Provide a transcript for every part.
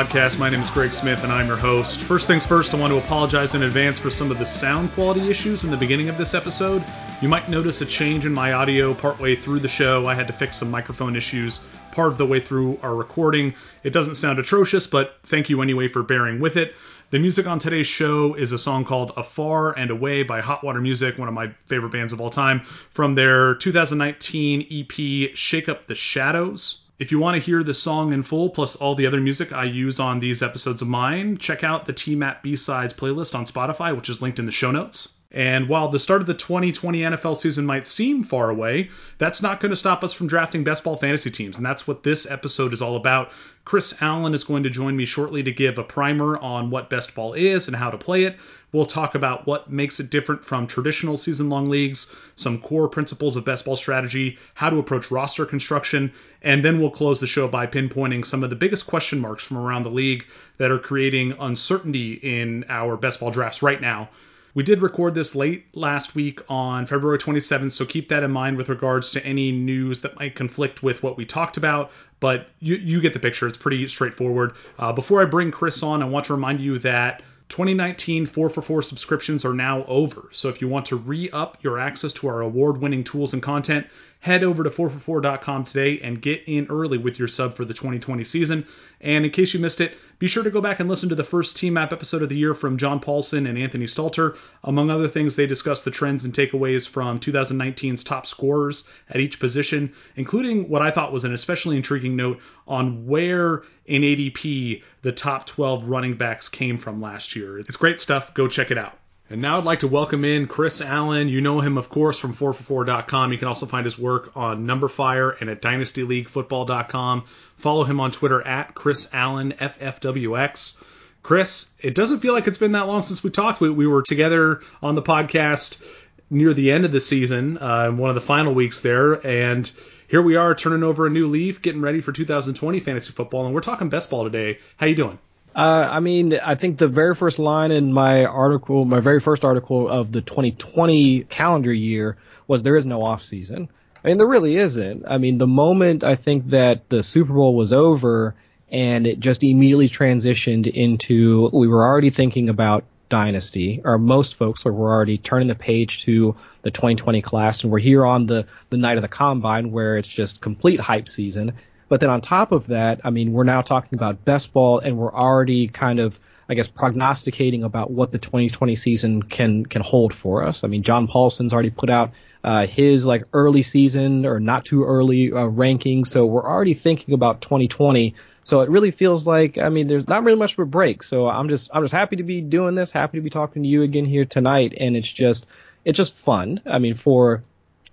Podcast. My name is Greg Smith and I'm your host. First things first, I want to apologize in advance for some of the sound quality issues in the beginning of this episode. You might notice a change in my audio partway through the show. I had to fix some microphone issues part of the way through our recording. It doesn't sound atrocious, but thank you anyway for bearing with it. The music on today's show is a song called Afar and Away by Hot Water Music, one of my favorite bands of all time, from their 2019 EP Shake Up the Shadows. If you want to hear the song in full, plus all the other music I use on these episodes of mine, check out the TMAP B-Sides playlist on Spotify, which is linked in the show notes. And while the start of the 2020 NFL season might seem far away, that's not going to stop us from drafting best ball fantasy teams. And that's what this episode is all about. Chris Allen is going to join me shortly to give a primer on what best ball is and how to play it. We'll talk about what makes it different from traditional season long leagues, some core principles of best ball strategy, how to approach roster construction, and then we'll close the show by pinpointing some of the biggest question marks from around the league that are creating uncertainty in our best ball drafts right now. We did record this late last week on February 27th, so keep that in mind with regards to any news that might conflict with what we talked about. But you, you get the picture. It's pretty straightforward. Uh, before I bring Chris on, I want to remind you that 2019 4 for 4 subscriptions are now over. So if you want to re up your access to our award winning tools and content, head over to 4for4.com today and get in early with your sub for the 2020 season. And in case you missed it, be sure to go back and listen to the first TMAP episode of the year from John Paulsen and Anthony Stalter. Among other things, they discuss the trends and takeaways from 2019's top scorers at each position, including what I thought was an especially intriguing note on where in ADP the top 12 running backs came from last year. It's great stuff. Go check it out. And now I'd like to welcome in Chris Allen. You know him, of course, from 4for4.com. You can also find his work on Numberfire and at DynastyLeagueFootball.com. Follow him on Twitter at Chris Allen FFWX. Chris, it doesn't feel like it's been that long since we talked. We, we were together on the podcast near the end of the season, uh, one of the final weeks there, and here we are turning over a new leaf, getting ready for 2020 fantasy football, and we're talking best ball today. How you doing? Uh, I mean, I think the very first line in my article, my very first article of the 2020 calendar year was there is no off season. I mean, there really isn't. I mean, the moment I think that the Super Bowl was over and it just immediately transitioned into we were already thinking about dynasty, or most folks were already turning the page to the 2020 class, and we're here on the the night of the combine where it's just complete hype season. But then on top of that, I mean, we're now talking about best ball, and we're already kind of, I guess, prognosticating about what the 2020 season can can hold for us. I mean, John Paulsen's already put out uh, his like early season or not too early uh, ranking, so we're already thinking about 2020. So it really feels like, I mean, there's not really much of a break. So I'm just, I'm just happy to be doing this, happy to be talking to you again here tonight, and it's just, it's just fun. I mean, for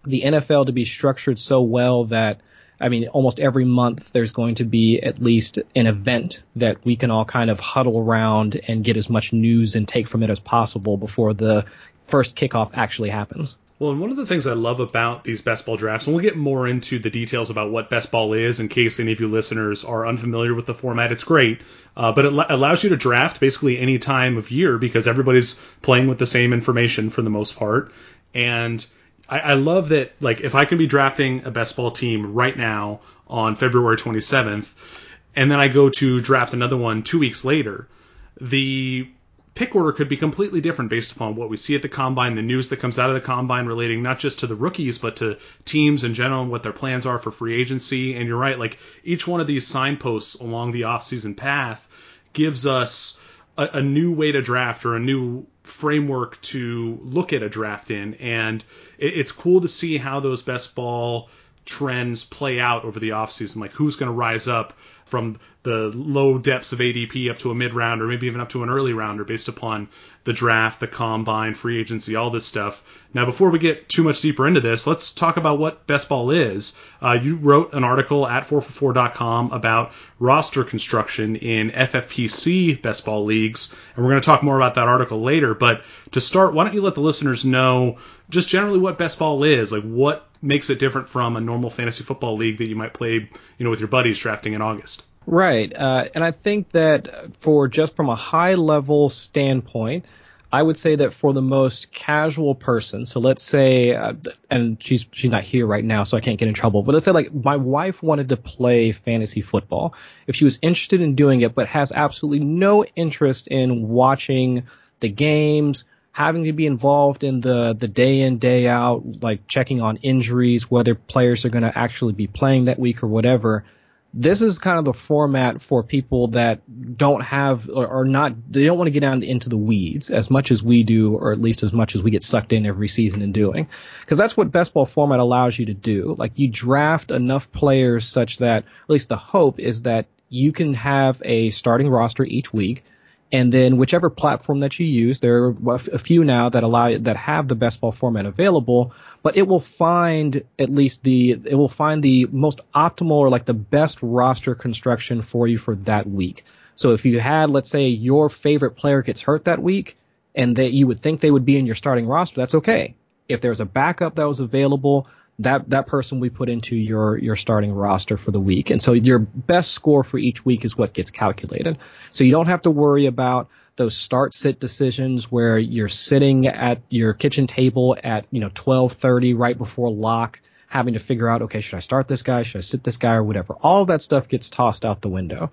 the NFL to be structured so well that I mean, almost every month there's going to be at least an event that we can all kind of huddle around and get as much news and take from it as possible before the first kickoff actually happens. Well, and one of the things I love about these best ball drafts, and we'll get more into the details about what best ball is in case any of you listeners are unfamiliar with the format. It's great, uh, but it allows you to draft basically any time of year because everybody's playing with the same information for the most part. And I, I love that, like, if I can be drafting a best ball team right now on February 27th, and then I go to draft another one two weeks later, the pick order could be completely different based upon what we see at the combine, the news that comes out of the combine relating not just to the rookies, but to teams in general and what their plans are for free agency. And you're right, like each one of these signposts along the offseason path gives us a, a new way to draft or a new framework to look at a draft in. And it, it's cool to see how those best ball trends play out over the offseason. Like who's going to rise up from the low depths of ADP up to a mid round or maybe even up to an early rounder based upon the draft, the combine, free agency, all this stuff. Now, before we get too much deeper into this, let's talk about what best ball is. Uh, you wrote an article at 4for4.com about roster construction in FFPC best ball leagues, and we're going to talk more about that article later. But to start, why don't you let the listeners know just generally what best ball is, like what makes it different from a normal fantasy football league that you might play, you know, with your buddies drafting in August. Right, uh, and I think that for just from a high level standpoint, I would say that for the most casual person, so let's say, uh, and she's she's not here right now, so I can't get in trouble. But let's say like my wife wanted to play fantasy football. If she was interested in doing it, but has absolutely no interest in watching the games, having to be involved in the the day in day out, like checking on injuries, whether players are going to actually be playing that week or whatever this is kind of the format for people that don't have or are not they don't want to get down into the weeds as much as we do or at least as much as we get sucked in every season in doing. Because that's what best ball format allows you to do. Like you draft enough players such that at least the hope is that you can have a starting roster each week and then whichever platform that you use, there are a few now that allow that have the best ball format available, but it will find at least the it will find the most optimal or like the best roster construction for you for that week. So if you had, let's say, your favorite player gets hurt that week, and that you would think they would be in your starting roster, that's okay. If there's a backup that was available, that that person we put into your your starting roster for the week. And so your best score for each week is what gets calculated. So you don't have to worry about those start sit decisions where you're sitting at your kitchen table at, you know, 12:30 right before lock having to figure out, okay, should I start this guy? Should I sit this guy or whatever? All that stuff gets tossed out the window.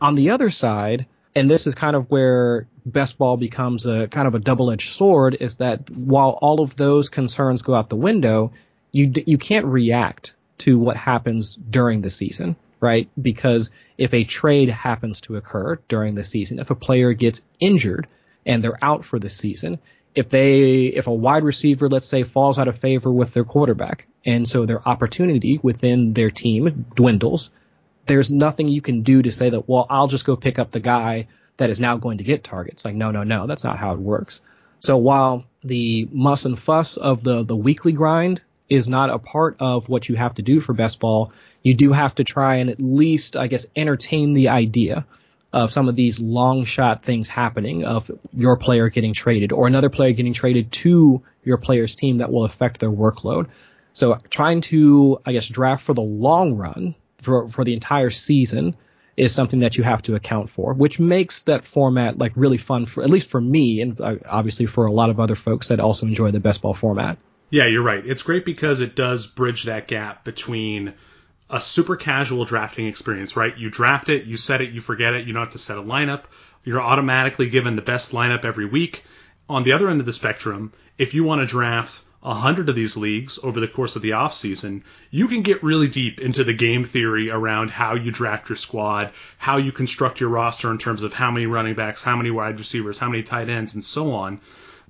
On the other side, and this is kind of where best ball becomes a kind of a double-edged sword is that while all of those concerns go out the window, you you can't react to what happens during the season, right? Because if a trade happens to occur during the season, if a player gets injured and they're out for the season, if they if a wide receiver let's say falls out of favor with their quarterback and so their opportunity within their team dwindles, there's nothing you can do to say that well, I'll just go pick up the guy that is now going to get targets. Like no, no, no, that's not how it works. So while the muss and fuss of the the weekly grind is not a part of what you have to do for best ball. You do have to try and at least, I guess, entertain the idea of some of these long shot things happening of your player getting traded or another player getting traded to your player's team that will affect their workload. So trying to, I guess, draft for the long run for, for the entire season is something that you have to account for, which makes that format like really fun for, at least for me and uh, obviously for a lot of other folks that also enjoy the best ball format. Yeah, you're right. It's great because it does bridge that gap between a super casual drafting experience, right? You draft it, you set it, you forget it, you don't have to set a lineup. You're automatically given the best lineup every week. On the other end of the spectrum, if you want to draft a hundred of these leagues over the course of the off season, you can get really deep into the game theory around how you draft your squad, how you construct your roster in terms of how many running backs, how many wide receivers, how many tight ends, and so on.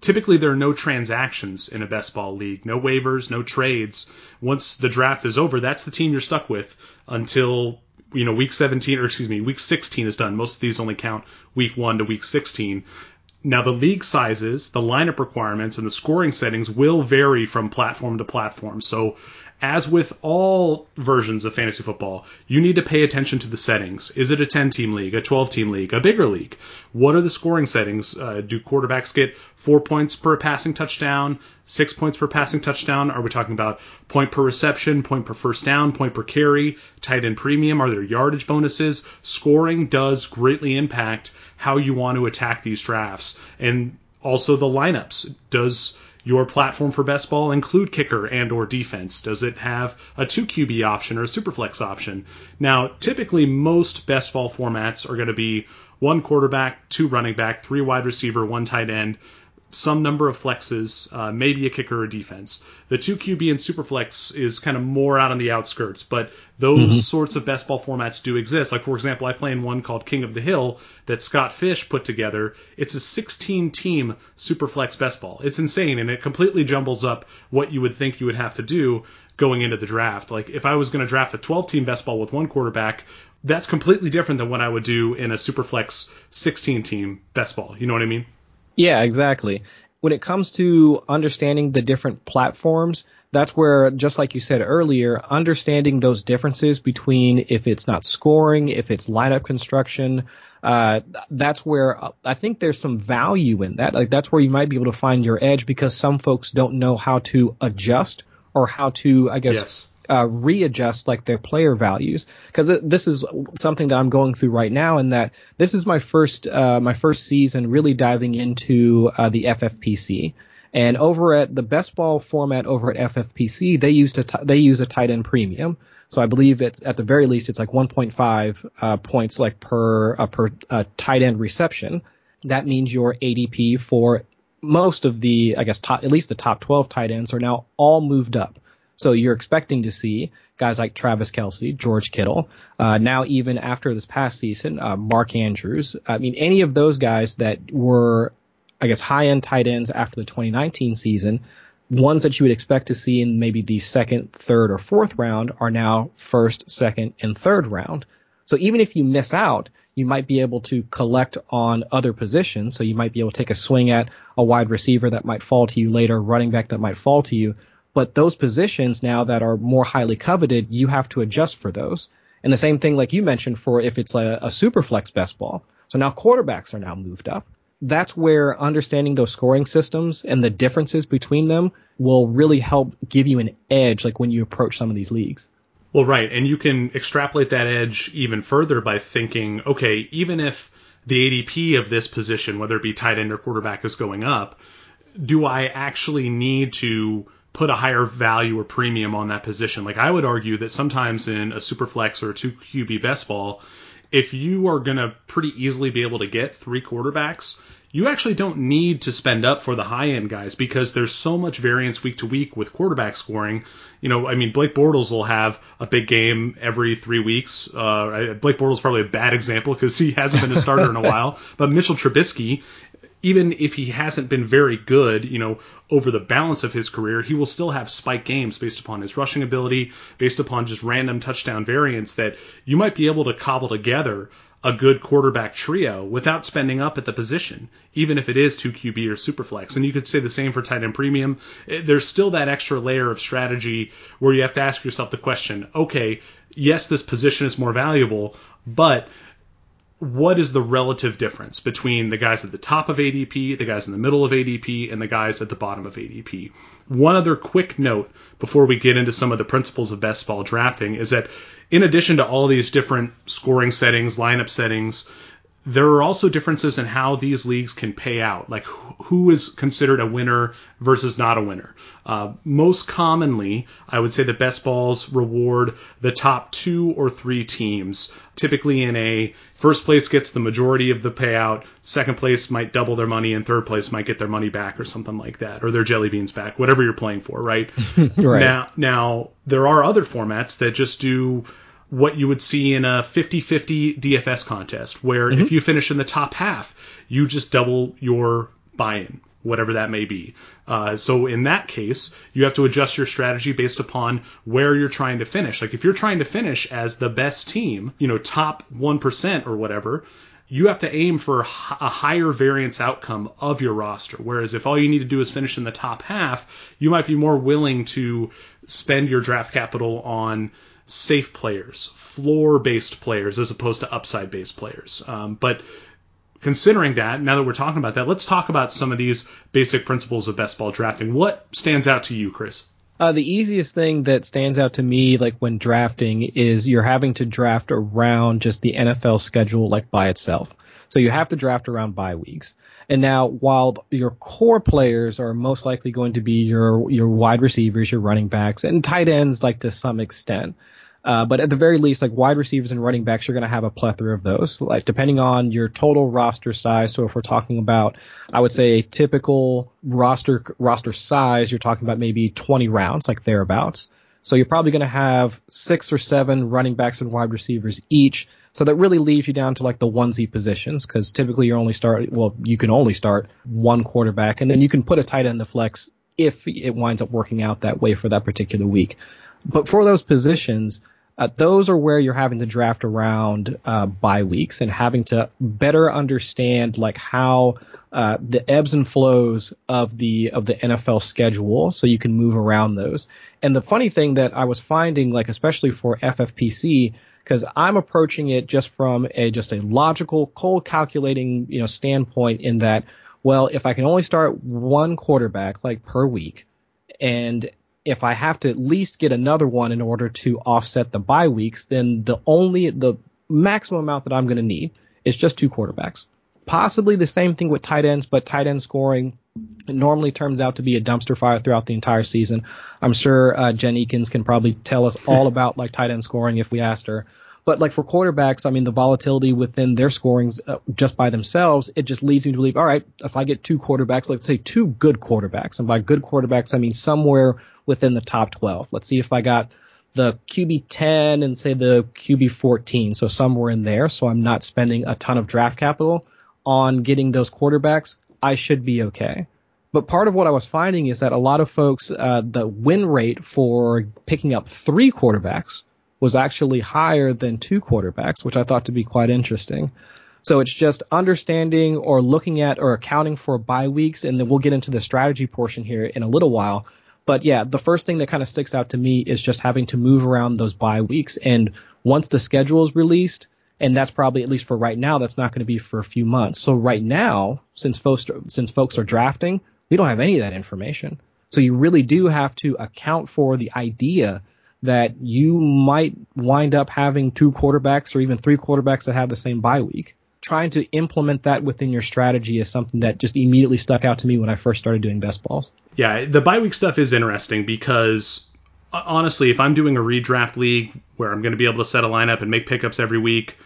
Typically, there are no transactions in a best ball league, no waivers, no trades. Once the draft is over, that's the team you're stuck with until you know week 17 or excuse me, week 16 is done. Most of these only count week 1 to week 16. Now, the league sizes, the lineup requirements, and the scoring settings will vary from platform to platform. So, as with all versions of fantasy football, you need to pay attention to the settings. Is it a 10 team league, a 12 team league, a bigger league? What are the scoring settings? Uh, do quarterbacks get four points per passing touchdown, six points per passing touchdown? Are we talking about point per reception, point per first down, point per carry, tight end premium? Are there yardage bonuses? Scoring does greatly impact how you want to attack these drafts. And also the lineups. Does your platform for best ball include kicker and or defense? Does it have a 2 QB option or a superflex option? Now, typically most best ball formats are going to be one quarterback, two running back, three wide receiver, one tight end, some number of flexes, uh, maybe a kicker or defense. The 2 QB and Superflex is kind of more out on the outskirts, but those mm-hmm. sorts of best ball formats do exist. Like, for example, I play in one called King of the Hill that Scott Fish put together. It's a 16 team Superflex best ball. It's insane, and it completely jumbles up what you would think you would have to do going into the draft. Like, if I was going to draft a 12 team best ball with one quarterback, that's completely different than what I would do in a Superflex 16 team best ball. You know what I mean? Yeah, exactly. When it comes to understanding the different platforms, that's where, just like you said earlier, understanding those differences between if it's not scoring, if it's lineup construction, uh, that's where I think there's some value in that. Like that's where you might be able to find your edge because some folks don't know how to adjust or how to, I guess, yes. Uh, readjust like their player values. Because this is something that I'm going through right now and that this is my first uh, my first season really diving into uh, the FFPC and over at the best ball format over at FFPC they used a t- they use a tight end premium. So I believe it's at the very least it's like 1.5 uh, points like per uh, per uh, tight end reception. That means your ADP for most of the I guess top, at least the top 12 tight ends are now all moved up so you're expecting to see guys like Travis Kelce, George Kittle, uh, now even after this past season, uh, Mark Andrews. I mean, any of those guys that were, I guess, high end tight ends after the 2019 season, ones that you would expect to see in maybe the second, third, or fourth round are now first, second, and third round. So even if you miss out, you might be able to collect on other positions. So you might be able to take a swing at a wide receiver that might fall to you later, running back that might fall to you. But those positions now that are more highly coveted, you have to adjust for those. And the same thing, like you mentioned, for if it's a, a super flex best ball. So now quarterbacks are now moved up. That's where understanding those scoring systems and the differences between them will really help give you an edge, like when you approach some of these leagues. Well, right. And you can extrapolate that edge even further by thinking, okay, even if the ADP of this position, whether it be tight end or quarterback, is going up, do I actually need to put a higher value or premium on that position. Like I would argue that sometimes in a super flex or a two QB best ball, if you are going to pretty easily be able to get three quarterbacks, you actually don't need to spend up for the high end guys because there's so much variance week to week with quarterback scoring. You know, I mean, Blake Bortles will have a big game every three weeks. Uh, Blake Bortles is probably a bad example because he hasn't been a starter in a while. But Mitchell Trubisky even if he hasn't been very good, you know, over the balance of his career, he will still have spike games based upon his rushing ability, based upon just random touchdown variance that you might be able to cobble together a good quarterback trio without spending up at the position, even if it is 2 QB or Superflex. And you could say the same for tight end premium. Eh, there's still that extra layer of strategy where you have to ask yourself the question, okay, yes, this position is more valuable, but what is the relative difference between the guys at the top of ADP, the guys in the middle of ADP, and the guys at the bottom of ADP? One other quick note before we get into some of the principles of best ball drafting is that in addition to all these different scoring settings, lineup settings, there are also differences in how these leagues can pay out, like who is considered a winner versus not a winner. Uh, most commonly, I would say the best balls reward the top two or three teams. Typically, in a first place gets the majority of the payout, second place might double their money, and third place might get their money back or something like that, or their jelly beans back, whatever you're playing for, right? right. Now, now there are other formats that just do what you would see in a 50-50 DFS contest, where mm-hmm. if you finish in the top half, you just double your buy-in, whatever that may be. Uh, so in that case, you have to adjust your strategy based upon where you're trying to finish. Like if you're trying to finish as the best team, you know, top 1% or whatever, you have to aim for a higher variance outcome of your roster. Whereas if all you need to do is finish in the top half, you might be more willing to spend your draft capital on safe players, floor based players, as opposed to upside based players. Um, but considering that, now that we're talking about that, let's talk about some of these basic principles of best ball drafting. What stands out to you, Chris? Uh, the easiest thing that stands out to me, like when drafting, is you're having to draft around just the NFL schedule, like by itself. So you have to draft around bye weeks. And now, while your core players are most likely going to be your your wide receivers, your running backs, and tight ends, like to some extent, uh, but at the very least, like wide receivers and running backs, you're going to have a plethora of those. Like depending on your total roster size. So if we're talking about, I would say a typical roster roster size, you're talking about maybe 20 rounds, like thereabouts. So you're probably going to have six or seven running backs and wide receivers each. So that really leaves you down to like the onesie positions because typically you're only start well you can only start one quarterback and then you can put a tight end in the flex if it winds up working out that way for that particular week. But for those positions, uh, those are where you're having to draft around uh, bye weeks and having to better understand like how uh, the ebbs and flows of the of the NFL schedule, so you can move around those. And the funny thing that I was finding, like especially for FFPC, because I'm approaching it just from a just a logical, cold calculating you know standpoint, in that well, if I can only start one quarterback like per week, and if I have to at least get another one in order to offset the bye weeks, then the only the maximum amount that I'm going to need is just two quarterbacks. Possibly the same thing with tight ends, but tight end scoring normally turns out to be a dumpster fire throughout the entire season. I'm sure uh, Jen Eakins can probably tell us all about like tight end scoring if we asked her. But like for quarterbacks, I mean, the volatility within their scorings uh, just by themselves, it just leads me to believe, all right, if I get two quarterbacks, let's say two good quarterbacks, and by good quarterbacks, I mean somewhere within the top 12. Let's see if I got the QB 10 and say the QB 14, so somewhere in there. So I'm not spending a ton of draft capital on getting those quarterbacks. I should be okay. But part of what I was finding is that a lot of folks, uh, the win rate for picking up three quarterbacks was actually higher than two quarterbacks, which I thought to be quite interesting. So it's just understanding or looking at or accounting for bye weeks, and then we'll get into the strategy portion here in a little while. But yeah, the first thing that kind of sticks out to me is just having to move around those bye weeks. And once the schedule is released, and that's probably at least for right now, that's not going to be for a few months. So right now, since folks since folks are drafting, we don't have any of that information. So you really do have to account for the idea that you might wind up having two quarterbacks or even three quarterbacks that have the same bye week. Trying to implement that within your strategy is something that just immediately stuck out to me when I first started doing best balls. Yeah, the bye week stuff is interesting because uh, honestly, if I'm doing a redraft league where I'm going to be able to set a lineup and make pickups every week,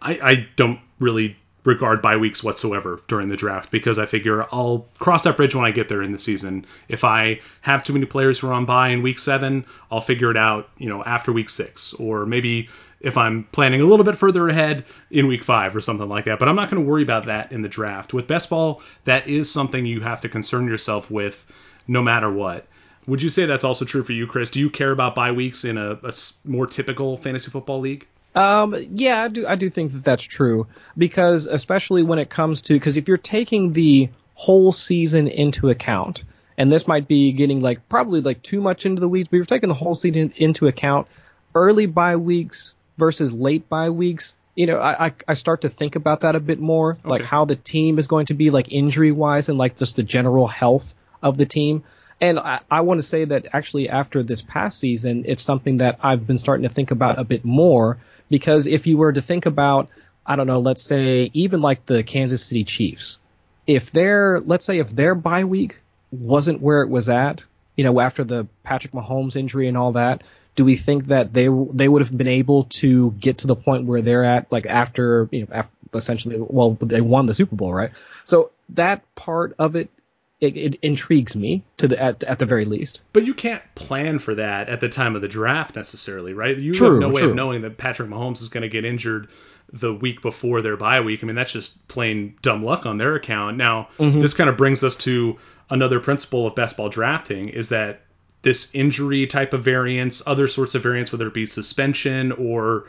I, I don't really regard bye weeks whatsoever during the draft because I figure I'll cross that bridge when I get there in the season. If I have too many players who are on bye in week seven, I'll figure it out, you know, after week six, or maybe if I'm planning a little bit further ahead in week five or something like that. But I'm not going to worry about that in the draft. With best ball, that is something you have to concern yourself with no matter what. Would you say that's also true for you, Chris? Do you care about bye weeks in a, a more typical fantasy football league? Um, yeah, I do. I do think that that's true because, especially when it comes to, because if you're taking the whole season into account, and this might be getting like probably like too much into the weeds, but if you're taking the whole season into account, early bye weeks versus late bye weeks, you know, I, I start to think about that a bit more, okay. like how the team is going to be like injury wise and like just the general health of the team. And I, I want to say that actually after this past season, it's something that I've been starting to think about a bit more because if you were to think about, I don't know, let's say even like the Kansas City Chiefs, if their, let's say if their bye week wasn't where it was at, you know, after the Patrick Mahomes injury and all that, do we think that they they would have been able to get to the point where they're at, like after you know, after essentially, well, they won the Super Bowl, right? So that part of it it, it, intrigues me to the at, at the very least. But you can't plan for that at the time of the draft necessarily, right? You true, have no way true. of knowing that Patrick Mahomes is going to get injured the week before their bye week. I mean, that's just plain dumb luck on their account. Now, mm-hmm. this kind of brings us to another principle of best ball drafting is that this injury type of variance, other sorts of variance, whether it be suspension or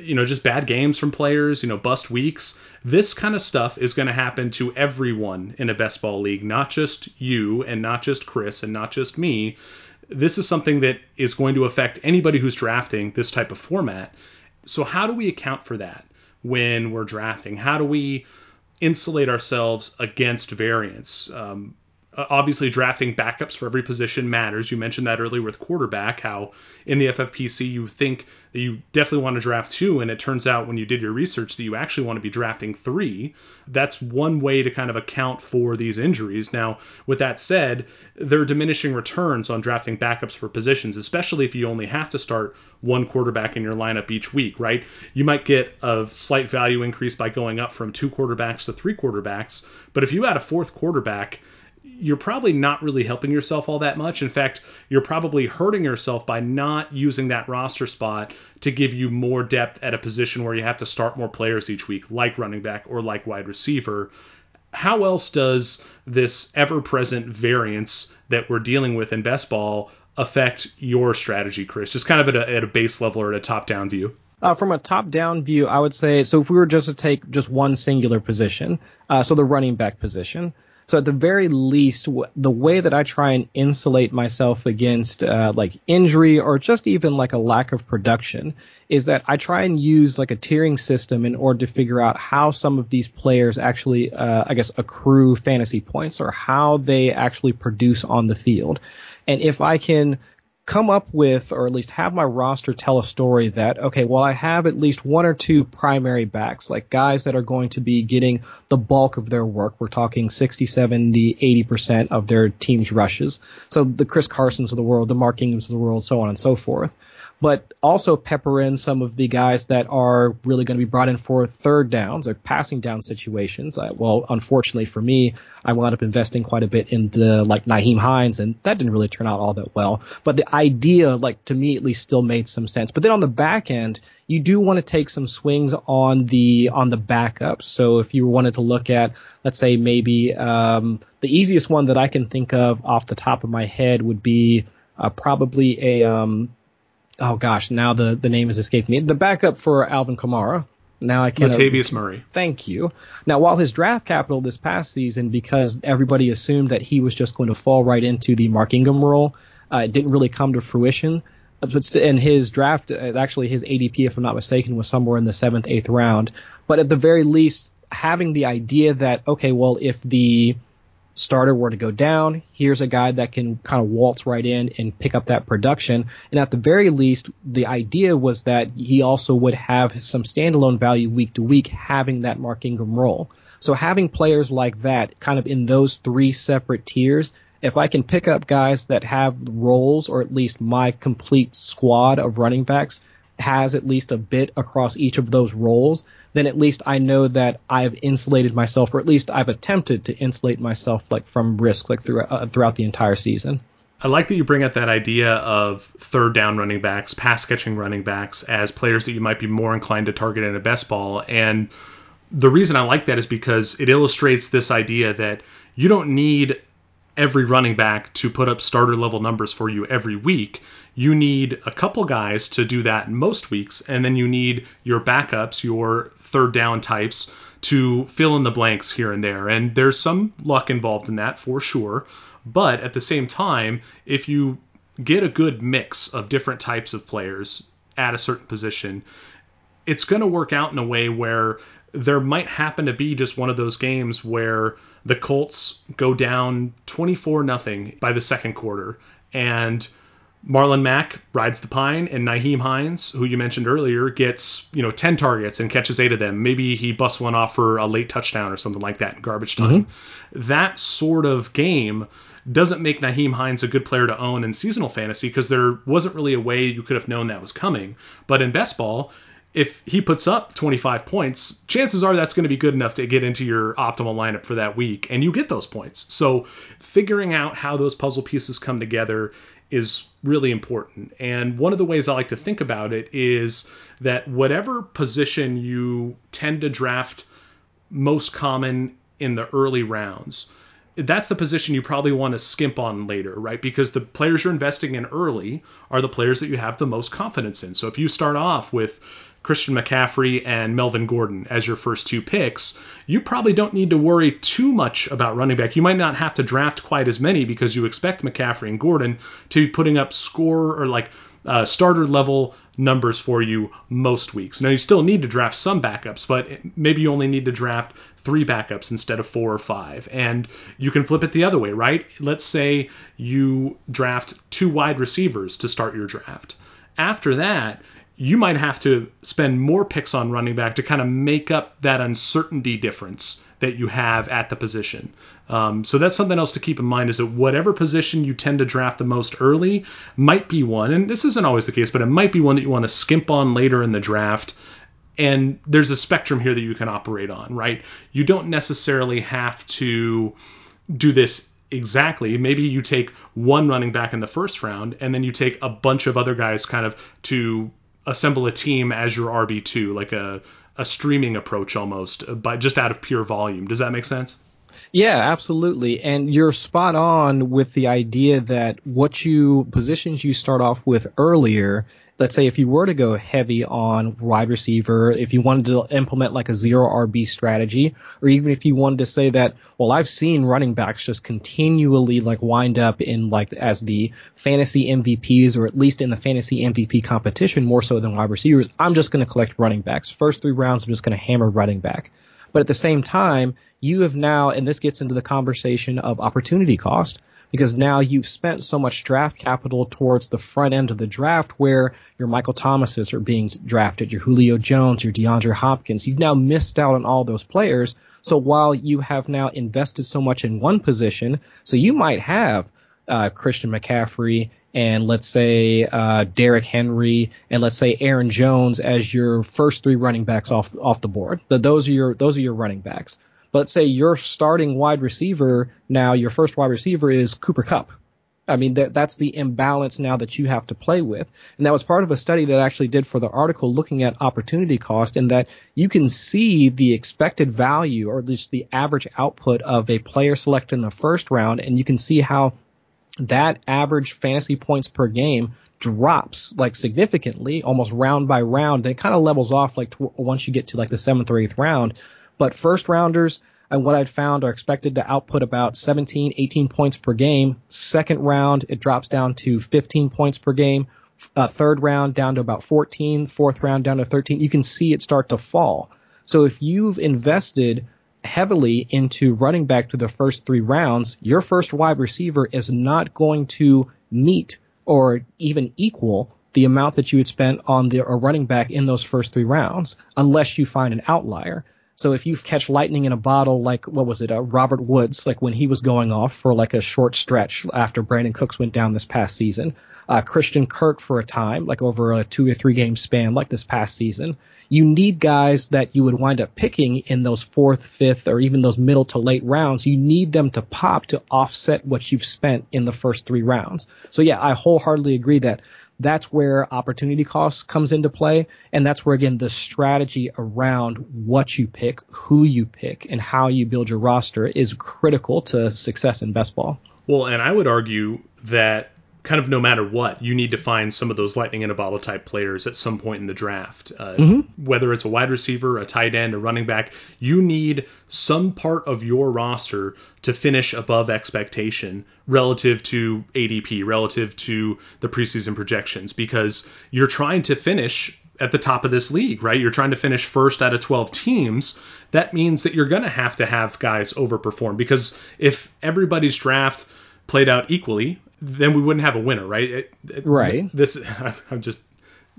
you know just bad games from players, you know bust weeks. This kind of stuff is going to happen to everyone in a best ball league, not just you and not just Chris and not just me. This is something that is going to affect anybody who's drafting this type of format. So how do we account for that when we're drafting? How do we insulate ourselves against variance? Um, uh, obviously drafting backups for every position matters. You mentioned that earlier with quarterback, how in the FFPC you think that you definitely want to draft two, and it turns out when you did your research that you actually want to be drafting three. That's one way to kind of account for these injuries. Now, with that said, there are diminishing returns on drafting backups for positions, especially if you only have to start one quarterback in your lineup each week, right? You might get a slight value increase by going up from two quarterbacks to three quarterbacks, but if you add a fourth quarterback, you're probably not really helping yourself all that much. In fact, you're probably hurting yourself by not using that roster spot to give you more depth at a position where you have to start more players each week, like running back or like wide receiver. How else does this ever present variance that we're dealing with in best ball affect your strategy, Chris? Just kind of at a, at a base level or at a top down view. Uh, from a top-down view, I would say so. If we were just to take just one singular position, uh, so the running back position, so at the very least, the way that I try and insulate myself against uh, like injury or just even like a lack of production is that I try and use like a tiering system in order to figure out how some of these players actually, uh, I guess, accrue fantasy points or how they actually produce on the field. And if I can come up with, or at least have my roster tell a story that, okay, well, I have at least one or two primary backs, like guys that are going to be getting the bulk of their work. We're talking 60, 70, 80% of their team's rushes. So the Chris Carsons of the world, the Mark Ingrams of the world, so on and so forth but also pepper in some of the guys that are really going to be brought in for third downs or passing down situations. I, well, unfortunately for me, I wound up investing quite a bit into like Nyheim Hines, and that didn't really turn out all that well. But the idea, like to me at least, still made some sense. But then on the back end, you do want to take some swings on the on the backups. So if you wanted to look at, let's say maybe um, the easiest one that I can think of off the top of my head would be uh, probably a um, oh gosh, now the the name has escaped me. The backup for Alvin Kamara. Now I can't. Latavius Murray. Thank you. Now, while his draft capital this past season, because everybody assumed that he was just going to fall right into the Mark Ingram role, uh, it didn't really come to fruition. Uh, but in his draft, uh, actually his ADP, if I'm not mistaken, was somewhere in the seventh, eighth round. But at the very least, having the idea that okay, well, if the starter were to go down, here's a guy that can kind of waltz right in and pick up that production. And at the very least, the idea was that he also would have some standalone value week to week having that Mark Ingram role. So having players like that kind of in those three separate tiers, if I can pick up guys that have roles or at least my complete squad of running backs has at least a bit across each of those roles, then at least I know that I've insulated myself, or at least I've attempted to insulate myself like from risk like throughout uh, throughout the entire season. I like that you bring up that idea of third down running backs, pass catching running backs as players that you might be more inclined to target in a best ball. And the reason I like that is because it illustrates this idea that you don't need every running back to put up starter level numbers for you every week. You need a couple guys to do that most weeks, and then you need your backups, your third down types, to fill in the blanks here and there. And there's some luck involved in that for sure. But at the same time, if you get a good mix of different types of players at a certain position, it's going to work out in a way where there might happen to be just one of those games where the Colts go down 24 nothing by the second quarter and Marlon Mack rides the pine, and Nyheim Hines, who you mentioned earlier, gets you know 10 targets and catches eight of them. Maybe he busts one off for a late touchdown or something like that in garbage time. Mm-hmm. That sort of game doesn't make Nyheim Hines a good player to own in seasonal fantasy because there wasn't really a way you could have known that was coming. But in best ball, if he puts up 25 points, chances are that's going to be good enough to get into your optimal lineup for that week, and you get those points. So, figuring out how those puzzle pieces come together is really important. And one of the ways I like to think about it is that whatever position you tend to draft most common in the early rounds, that's the position you probably want to skimp on later, right? Because the players you're investing in early are the players that you have the most confidence in. So if you start off with Christian McCaffrey and Melvin Gordon as your first two picks, you probably don't need to worry too much about running back. You might not have to draft quite as many because you expect McCaffrey and Gordon to be putting up score or like uh, starter level numbers for you most weeks. Now, you still need to draft some backups, but maybe you only need to draft three backups instead of four or five. And you can flip it the other way, right? Let's say you draft two wide receivers to start your draft. After that, you might have to spend more picks on running back to kind of make up that uncertainty difference that you have at the position. Um, so that's something else to keep in mind is that whatever position you tend to draft the most early might be one, and this isn't always the case, but it might be one that you want to skimp on later in the draft. And there's a spectrum here that you can operate on, right? You don't necessarily have to do this exactly. Maybe you take one running back in the first round, and then you take a bunch of other guys kind of to assemble a team as your RB2, like a, a streaming approach almost, uh, but just out of pure volume. Does that make sense? Yeah, absolutely. And you're spot on with the idea that what you positions you start off with earlier let's say if you were to go heavy on wide receiver, if you wanted to implement like a zero RB strategy, or even if you wanted to say that, well, I've seen running backs just continually like wind up in like as the fantasy MVPs or at least in the fantasy MVP competition more so than wide receivers. I'm just going to collect running backs. First three rounds, I'm just going to hammer running back. But at the same time, you have now, and this gets into the conversation of opportunity cost because now you've spent so much draft capital towards the front end of the draft where your Michael Thomases are being drafted, your Julio Jones, your DeAndre Hopkins. You've now missed out on all those players. So while you have now invested so much in one position, so you might have uh, Christian McCaffrey and let's say uh, Derrick Henry and let's say Aaron Jones as your first three running backs off off the board. But those are your those are your running backs. But say your starting wide receiver now, your first wide receiver is Cooper Kupp. I mean, that, that's the imbalance now that you have to play with. And that was part of a study that I actually did for the article looking at opportunity cost and that you can see the expected value or at least the average output of a player selected in the first round. And you can see how that average fantasy points per game drops like significantly, almost round by round. It kind of levels off like once you get to like the seventh or eighth round. But first rounders, and what I've found are expected to output about 17, 18 points per game. Second round, it drops down to 15 points per game. Uh, third round down to about 14. Fourth round down to 13. You can see it start to fall. So if you've invested heavily into running back to the first three rounds, your first wide receiver is not going to meet or even equal the amount that you had spent on the a running back in those first three rounds, unless you find an outlier. So if you catch lightning in a bottle, like what was it, uh, Robert Woods, like when he was going off for like a short stretch after Brandin Cooks went down this past season, uh, Christian Kirk for a time, like over a two or three game span, like this past season. You need guys that you would wind up picking in those fourth, fifth, or even those middle to late rounds. You need them to pop to offset what you've spent in the first three rounds. So yeah, I wholeheartedly agree that that's where opportunity cost comes into play. And that's where, again, the strategy around what you pick, who you pick, and how you build your roster is critical to success in best ball. Well, and I would argue that kind of no matter what, you need to find some of those lightning in a bottle type players at some point in the draft. Uh, mm-hmm. Whether it's a wide receiver, a tight end, a running back, you need some part of your roster to finish above expectation relative to ADP, relative to the preseason projections, because you're trying to finish at the top of this league, right? You're trying to finish first out of 12 teams. That means that you're going to have to have guys overperform because if everybody's draft played out equally, then we wouldn't have a winner, right? It, it, right. This I'm just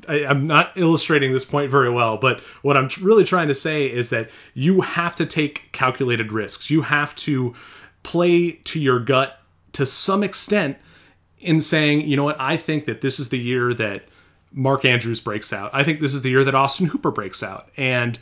I, am not illustrating this point very well, but what I'm really trying to say is that you have to take calculated risks. You have to play to your gut to some extent in saying, you know what, I think that this is the year that Mark Andrews breaks out. I think this is the year that Austin Hooper breaks out. And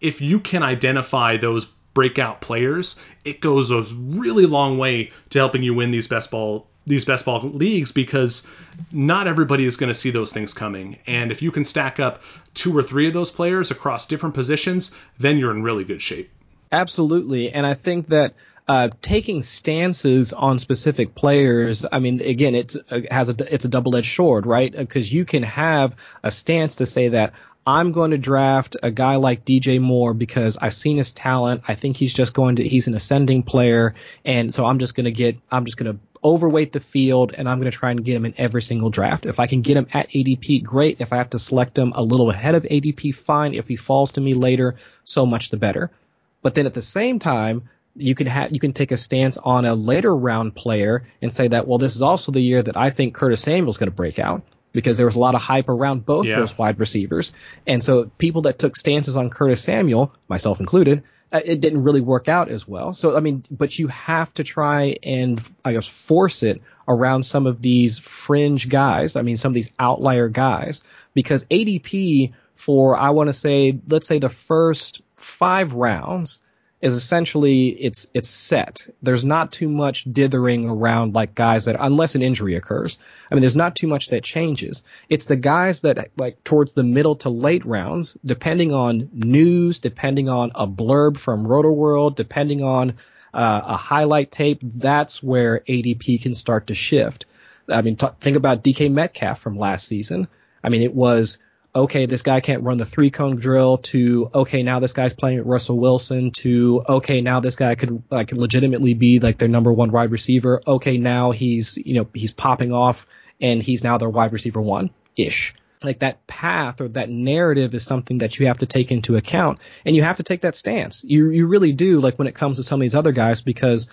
if you can identify those breakout players, it goes a really long way to helping you win these best ball these best ball leagues because not everybody is going to see those things coming. And if you can stack up two or three of those players across different positions, then you're in really good shape. Absolutely. And I think that uh, taking stances on specific players, I mean, again, it's uh, has a it's a double edged sword, right? Because you can have a stance to say that I'm going to draft a guy like DJ Moore because I've seen his talent. I think he's just going to he's an ascending player, and so I'm just going to get I'm just going to overweight the field and I'm going to try and get him in every single draft. If I can get him at ADP, great. If I have to select him a little ahead of ADP, fine. If he falls to me later, so much the better. But then at the same time, you can have you can take a stance on a later round player and say that well this is also the year that I think Curtis Samuel's going to break out because there was a lot of hype around both yeah. those wide receivers. And so people that took stances on Curtis Samuel, myself included, uh, it didn't really work out as well. So I mean, but you have to try and I guess force it around some of these fringe guys. I mean, some of these outlier guys because ADP for I want to say let's say the first 5 rounds is essentially it's it's set. There's not too much dithering around like guys that unless an injury occurs. I mean, there's not too much that changes. It's the guys that like towards the middle to late rounds, depending on news, depending on a blurb from Rotoworld, depending on uh, a highlight tape. That's where ADP can start to shift. I mean, t- think about DK Metcalf from last season. I mean, it was okay, this guy can't run the three cone drill to okay, now this guy's playing Russell Wilson to okay, now this guy could like legitimately be like their number one wide receiver. Okay, now he's you know he's popping off and he's now their wide receiver one ish. Like that path or that narrative is something that you have to take into account, and you have to take that stance. You you really do like when it comes to some of these other guys because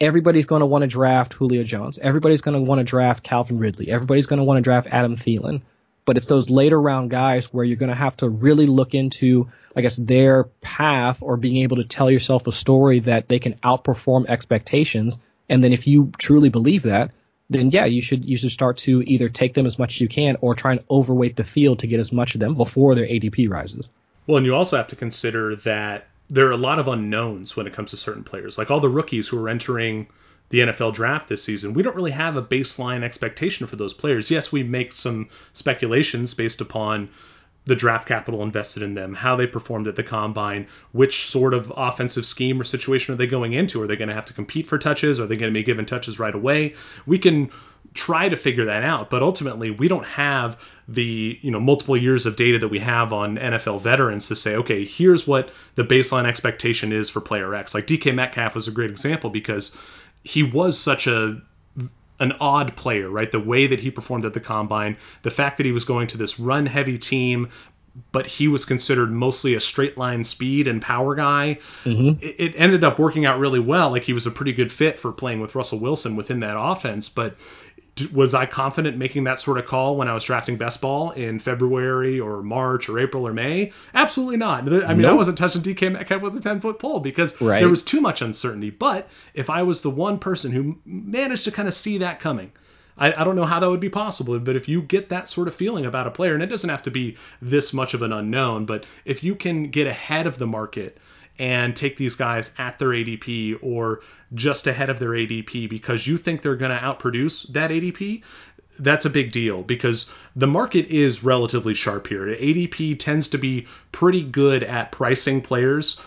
everybody's going to want to draft Julio Jones. Everybody's going to want to draft Calvin Ridley. Everybody's going to want to draft Adam Thielen. But it's those later round guys where you're going to have to really look into, I guess, their path or being able to tell yourself a story that they can outperform expectations. And then if you truly believe that, then yeah, you should you should start to either take them as much as you can or try and overweight the field to get as much of them before their ADP rises. Well, and you also have to consider that there are a lot of unknowns when it comes to certain players. Like all the rookies who are entering the NFL draft this season, we don't really have a baseline expectation for those players. Yes, we make some speculations based upon the draft capital invested in them, how they performed at the combine, which sort of offensive scheme or situation are they going into? Are they going to have to compete for touches? Are they going to be given touches right away? We can try to figure that out, but ultimately we don't have the you know multiple years of data that we have on NFL veterans to say, okay, here's what the baseline expectation is for player X. Like DK Metcalf was a great example because he was such a an odd player, right? The way that he performed at the combine, the fact that he was going to this run heavy team, but he was considered mostly a straight line speed and power guy. Mm-hmm. It, it, ended up working out really well. Like he was a pretty good fit for playing with Russell Wilson within that offense, but was I confident making that sort of call when I was drafting best ball in February or March or April or May? Absolutely not. I mean, nope. I wasn't touching DK Metcalf with a 10 foot pole because right. there was too much uncertainty. But if I was the one person who managed to kind of see that coming, I, I, don't know how that would be possible, but if you get that sort of feeling about a player, and it doesn't have to be this much of an unknown, but if you can get ahead of the market and take these guys at their ADP or just ahead of their ADP because you think they're going to outproduce that ADP, that's a big deal because the market is relatively sharp here. ADP tends to be pretty good at pricing players.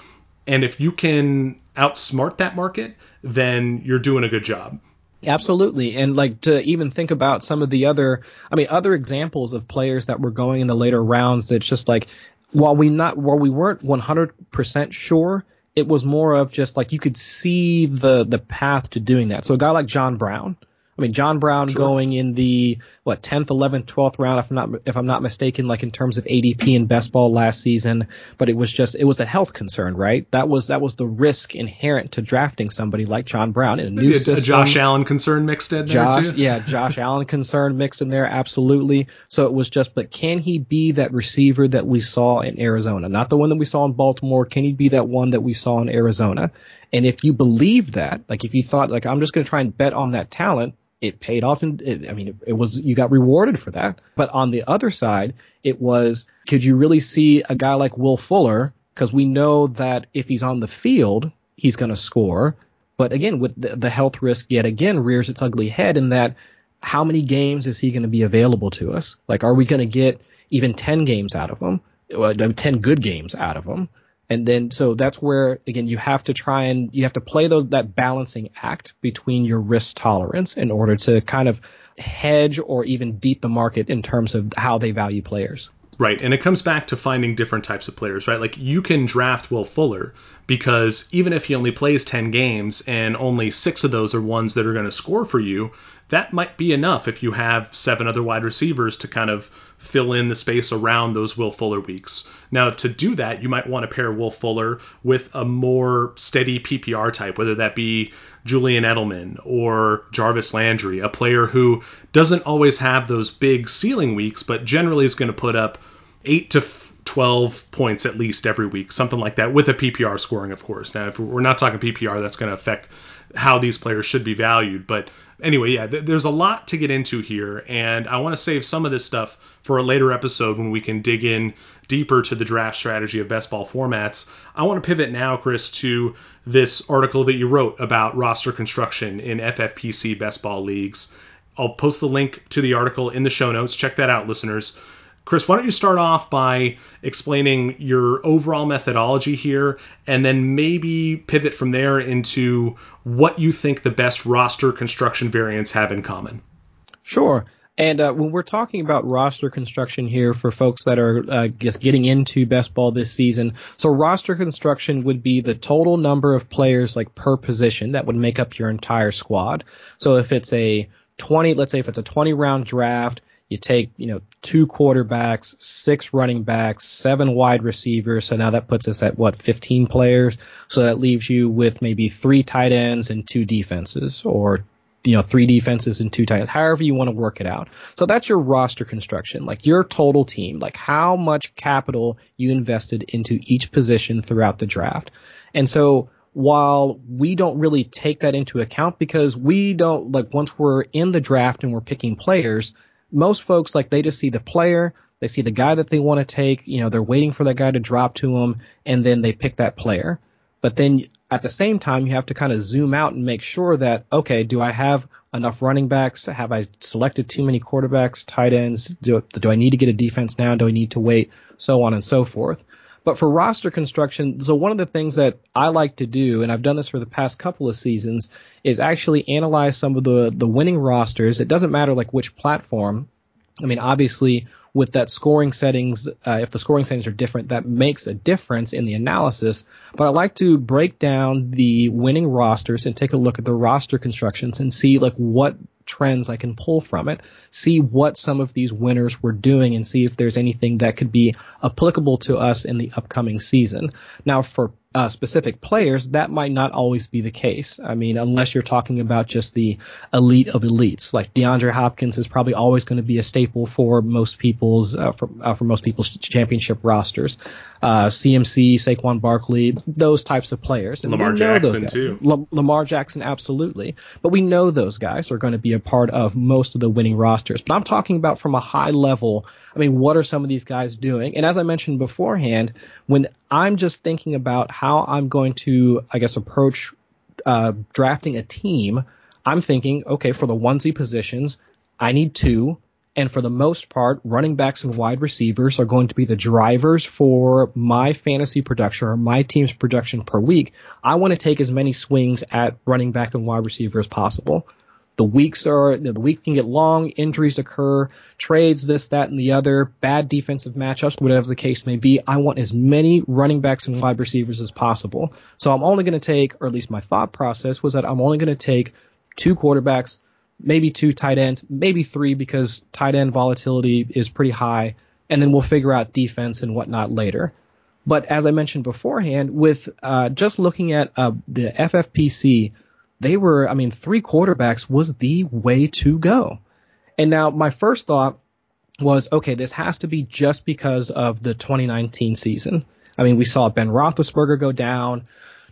And if you can outsmart that market, then you're doing a good job. Absolutely. And like to even think about some of the other, I mean, other examples of players that were going in the later rounds that's just like, while we not while we weren't 100% sure, it was more of just like you could see the the path to doing that. So a guy like John Brown, I mean, John Brown sure. going in the what 10th, 11th, 12th round, if I'm not if I'm not mistaken, like in terms of ADP in best ball last season. But it was just it was a health concern, right? That was that was the risk inherent to drafting somebody like John Brown in a new a, system. A Josh Allen concern mixed in Josh, there too. yeah, Josh Allen concern mixed in there, absolutely. So it was just, but can he be that receiver that we saw in Arizona? Not the one that we saw in Baltimore. Can he be that one that we saw in Arizona? And if you believe that, like if you thought like I'm just going to try and bet on that talent, it paid off and it, I mean, it, it, was, you got rewarded for that. But on the other side, it was, could you really see a guy like Will Fuller? Cause we know that if he's on the field, he's going to score. But again, with the, the health risk yet again rears its ugly head in that how many games is he going to be available to us? Like, are we going to get even 10 games out of him? 10 good games out of him? And then so that's where again you have to try and you have to play those that balancing act between your risk tolerance in order to kind of hedge or even beat the market in terms of how they value players. Right. And it comes back to finding different types of players, right? Like you can draft Will Fuller because even if he only plays 10 games and only six of those are ones that are going to score for you, that might be enough if you have seven other wide receivers to kind of fill in the space around those Will Fuller weeks. Now, to do that, you might want to pair Will Fuller with a more steady PPR type, whether that be Julian Edelman or Jarvis Landry, a player who doesn't always have those big ceiling weeks, but generally is going to put up eight to 12 points at least every week, something like that, with a PPR scoring, of course. Now, if we're not talking PPR, that's going to affect how these players should be valued. But anyway, yeah, th- there's a lot to get into here, and I want to save some of this stuff for a later episode when we can dig in deeper to the draft strategy of best ball formats. I want to pivot now, Chris, to this article that you wrote about roster construction in FFPC best ball leagues. I'll post the link to the article in the show notes. Check that out, listeners. Chris, why don't you start off by explaining your overall methodology here and then maybe pivot from there into what you think the best roster construction variants have in common? Sure. And uh, when we're talking about roster construction here for folks that are uh, just getting into best ball this season, so roster construction would be the total number of players like per position that would make up your entire squad. So if it's a 20, let's say if it's a 20 round draft, You take, you know, two quarterbacks, six running backs, seven wide receivers. So now that puts us at what, 15 players? So that leaves you with maybe three tight ends and two defenses or you know, three defenses and two tight ends, however you want to work it out. So that's your roster construction, like your total team, like how much capital you invested into each position throughout the draft. And so while we don't really take that into account because we don't like once we're in the draft and we're picking players, most folks like they just see the player, they see the guy that they want to take, you know, they're waiting for that guy to drop to them and then they pick that player. But then at the same time, you have to kind of zoom out and make sure that, okay, do I have enough running backs? Have I selected too many quarterbacks, tight ends? Do, do I need to get a defense now? Do I need to wait? So on and so forth. But for roster construction, so one of the things that I like to do, and I've done this for the past couple of seasons, is actually analyze some of the, the winning rosters. It doesn't matter like which platform. I mean, obviously, with that scoring settings, uh, if the scoring settings are different, that makes a difference in the analysis. But I like to break down the winning rosters and take a look at the roster constructions and see like what trends I can pull from it, see what some of these winners were doing, and see if there's anything that could be applicable to us in the upcoming season. Now, for uh, specific players, that might not always be the case. I mean, unless you're talking about just the elite of elites, like DeAndre Hopkins is probably always going to be a staple for most people's uh, for uh, for most people's championship rosters. Uh, CMC, Saquon Barkley, those types of players. And Lamar Jackson too. L- Lamar Jackson, absolutely. But we know those guys are going to be a part of most of the winning rosters. But I'm talking about from a high level I mean, what are some of these guys doing? And as I mentioned beforehand, when I'm just thinking about how I'm going to, I guess, approach uh, drafting a team, I'm thinking, okay, for the onesie positions, I need two. And for the most part, running backs and wide receivers are going to be the drivers for my fantasy production or my team's production per week. I want to take as many swings at running back and wide receiver as possible. The weeks are the weeks can get long, injuries occur, trades, this, that, and the other, bad defensive matchups, whatever the case may be. I want as many running backs and wide receivers as possible. So I'm only going to take, or at least my thought process was that I'm only going to take two quarterbacks, maybe two tight ends, maybe three because tight end volatility is pretty high, and then we'll figure out defense and whatnot later. But as I mentioned beforehand, with uh, just looking at uh, the FFPC they were, I mean, three quarterbacks was the way to go. And now my first thought was, okay, this has to be just because of the 2019 season. I mean, we saw Ben Roethlisberger go down,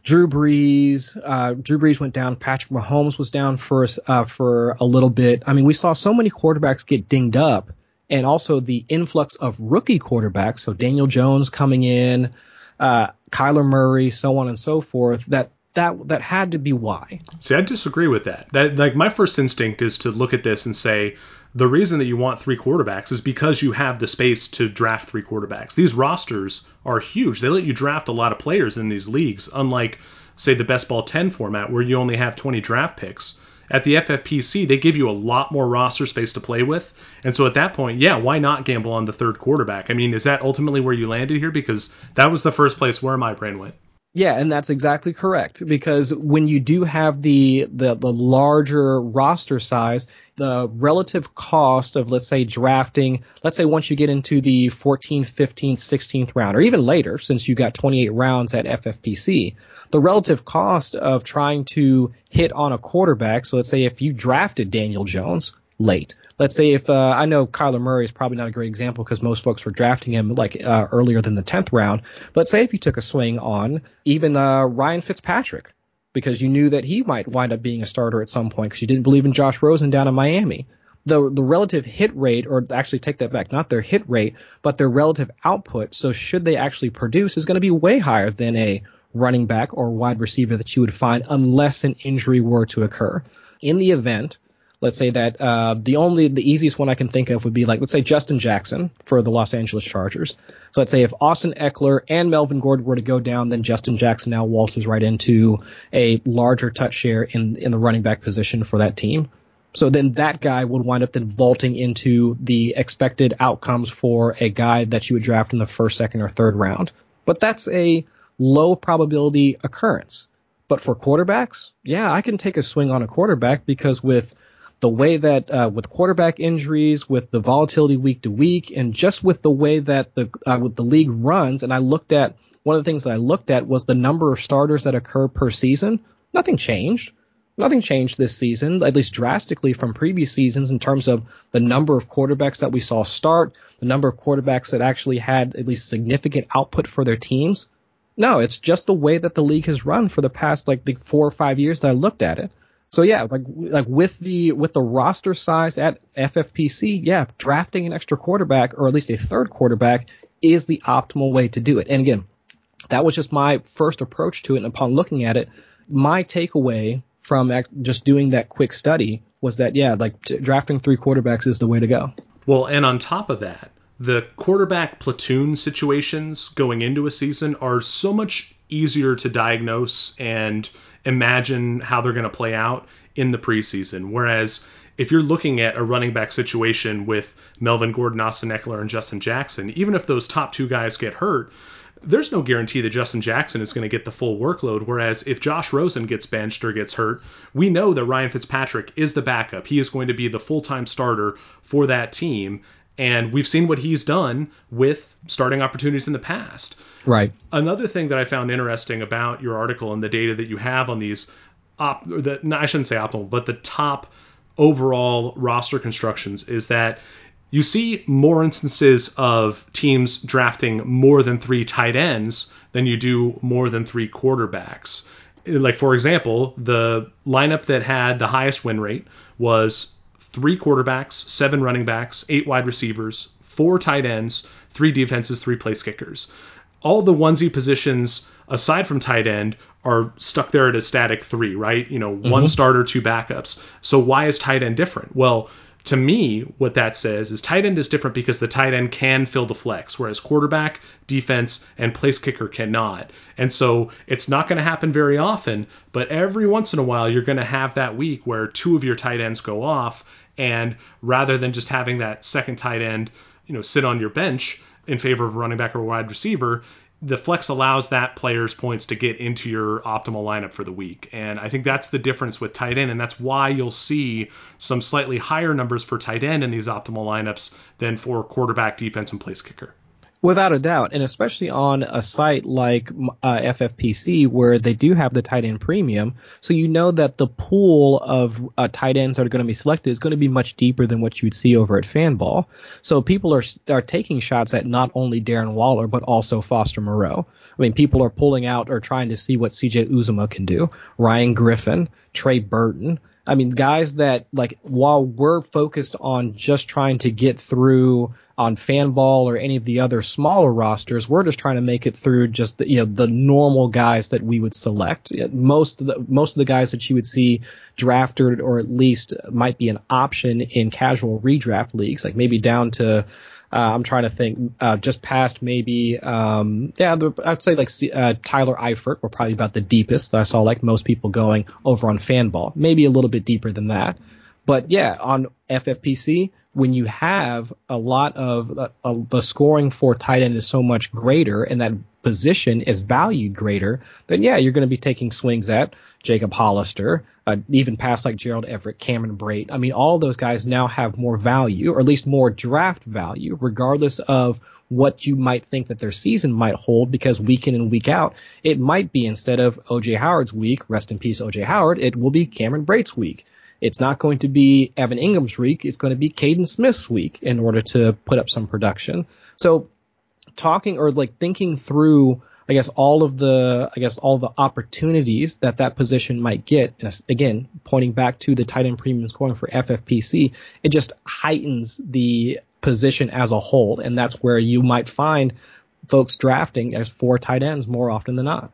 Drew Brees, uh, Drew Brees went down, Patrick Mahomes was down for uh, for a little bit. I mean, we saw so many quarterbacks get dinged up, and also the influx of rookie quarterbacks. So Daniel Jones coming in, uh, Kyler Murray, so on and so forth. That that that had to be why. See, I disagree with that. That like my first instinct is to look at this and say the reason that you want three quarterbacks is because you have the space to draft three quarterbacks. These rosters are huge. They let you draft a lot of players in these leagues, unlike say the best ball 10 format where you only have 20 draft picks. At the FFPC, they give you a lot more roster space to play with. And so at that point, yeah, why not gamble on the third quarterback? I mean, is that ultimately where you landed here? Because that was the first place where my brain went. Yeah, and that's exactly correct because when you do have the, the the larger roster size, the relative cost of let's say drafting, let's say once you get into the 14th, 15th, 16th round or even later since you got 28 rounds at FFPC, the relative cost of trying to hit on a quarterback, so let's say if you drafted Daniel Jones late, let's say if uh, I know Kyler Murray is probably not a great example because most folks were drafting him like uh, earlier than the tenth round. But say if you took a swing on even uh, Ryan Fitzpatrick because you knew that he might wind up being a starter at some point because you didn't believe in Josh Rosen down in Miami. The the relative hit rate, or actually take that back, not their hit rate, but their relative output. So should they actually produce, is going to be way higher than a running back or wide receiver that you would find unless an injury were to occur. In the event let's say that uh, the only the easiest one I can think of would be like let's say Justin Jackson for the Los Angeles Chargers. So let's say if Austin Ekeler and Melvin Gordon were to go down, then Justin Jackson now waltzes right into a larger touch share in in the running back position for that team. So then that guy would wind up then vaulting into the expected outcomes for a guy that you would draft in the first, second, or third round. But that's a low probability occurrence. But for quarterbacks, yeah, I can take a swing on a quarterback because with the way that uh, with quarterback injuries, with the volatility week to week, and just with the way that the uh, with the league runs, and I looked at one of the things that I looked at was the number of starters that occur per season. Nothing changed. Nothing changed this season, at least drastically from previous seasons in terms of the number of quarterbacks that we saw start, the number of quarterbacks that actually had at least significant output for their teams. No, it's just the way that the league has run for the past like the four or five years that I looked at it. So yeah, like like with the with the roster size at FFPC, yeah, drafting an extra quarterback or at least a third quarterback is the optimal way to do it. And again, that was just my first approach to it. And upon looking at it, my takeaway from just doing that quick study was that yeah, like t- drafting three quarterbacks is the way to go. Well, and on top of that, the quarterback platoon situations going into a season are so much easier to diagnose and imagine how they're going to play out in the preseason. Whereas if you're looking at a running back situation with Melvin Gordon, Austin Ekeler, and Justin Jackson, even if those top two guys get hurt, there's no guarantee that Justin Jackson is going to get the full workload. Whereas if Josh Rosen gets benched or gets hurt, we know that Ryan Fitzpatrick is the backup. He is going to be the full time starter for that team. And we've seen what he's done with starting opportunities in the past. Right. Another thing that I found interesting about your article and the data that you have on these, op, the, no, I shouldn't say optimal, but the top overall roster constructions is that you see more instances of teams drafting more than three tight ends than you do more than three quarterbacks. Like, for example, the lineup that had the highest win rate was three quarterbacks, seven running backs, eight wide receivers, four tight ends, three defenses, three place kickers. All the onesie positions aside from tight end are stuck there at a static three, right? You know, mm-hmm. one starter, two backups. So why is tight end different? Well, to me, what that says is tight end is different because the tight end can fill the flex, whereas quarterback, defense, and place kicker cannot. And so it's not going to happen very often, but every once in a while, you're going to have that week where two of your tight ends go off, and rather than just having that second tight end, you know, sit on your bench in favor of running back or wide receiver, the flex allows that player's points to get into your optimal lineup for the week. And I think that's the difference with tight end. And that's why you'll see some slightly higher numbers for tight end in these optimal lineups than for quarterback, defense, and place kicker. Without a doubt, and especially on a site like uh, FFPC where they do have the tight end premium, so you know that the pool of uh, tight ends that are going to be selected is going to be much deeper than what you would see over at Fanball. So people are are taking shots at not only Darren Waller but also Foster Moreau. I mean, people are pulling out or trying to see what CJ Uzomah can do, Ryan Griffin, Trey Burton. I mean, guys that like while we're focused on just trying to get through on Fanball or any of the other smaller rosters. We're just trying to make it through just the, you know the normal guys that we would select. Most of the most of the guys that you would see drafted or at least might be an option in casual redraft leagues, like maybe down to. Uh, I'm trying to think, uh, just past maybe, um, yeah, the, I'd say like uh, Tyler Eifert were probably about the deepest that I saw, like most people going over on Fanball. Maybe a little bit deeper than that. But yeah, on FFPC, when you have a lot of uh, uh, the scoring for tight end is so much greater and that position is valued greater, then yeah, you're going to be taking swings at Jacob Hollister, uh, even past like Gerald Everett, Cameron Brate. I mean, all those guys now have more value, or at least more draft value, regardless of what you might think that their season might hold, because week in and week out, it might be instead of OJ Howard's week, rest in peace OJ Howard, it will be Cameron Brate's week. It's not going to be Evan Engram's week. It's going to be Kaden Smith's week in order to put up some production. So talking or like thinking through, I guess all of the, I guess all the opportunities that that position might get. And again, pointing back to the tight end premium scoring for FFPC, it just heightens the position as a whole. And that's where you might find folks drafting as four tight ends more often than not.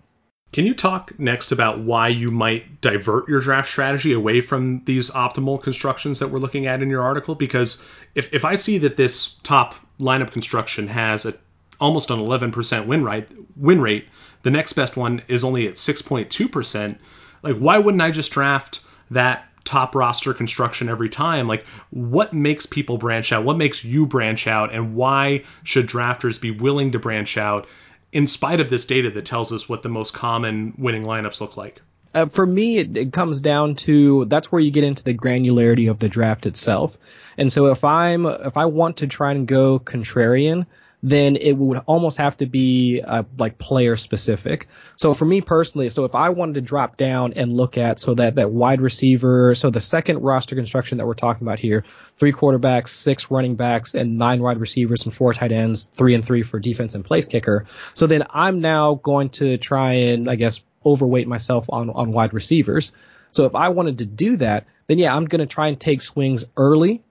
Can you talk next about why you might divert your draft strategy away from these optimal constructions that we're looking at in your article? Because if, if I see that this top lineup construction has a almost an 11% win rate, win rate, the next best one is only at 6.2%. Like, why wouldn't I just draft that top roster construction every time? Like, what makes people branch out? What makes you branch out? And why should drafters be willing to branch out in spite of this data that tells us what the most common winning lineups look like. Uh, for me, it, it comes down to that's where you get into the granularity of the draft itself. And so if I'm if I want to try and go contrarian, then it would almost have to be uh, like player specific. So for me personally, so if I wanted to drop down and look at so that that wide receiver, so the second roster construction that we're talking about here, three quarterbacks, six running backs, and nine wide receivers and four tight ends, three and three for defense and place kicker. So then I'm now going to try and I guess overweight myself on on wide receivers. So if I wanted to do that, then yeah, I'm going to try and take swings early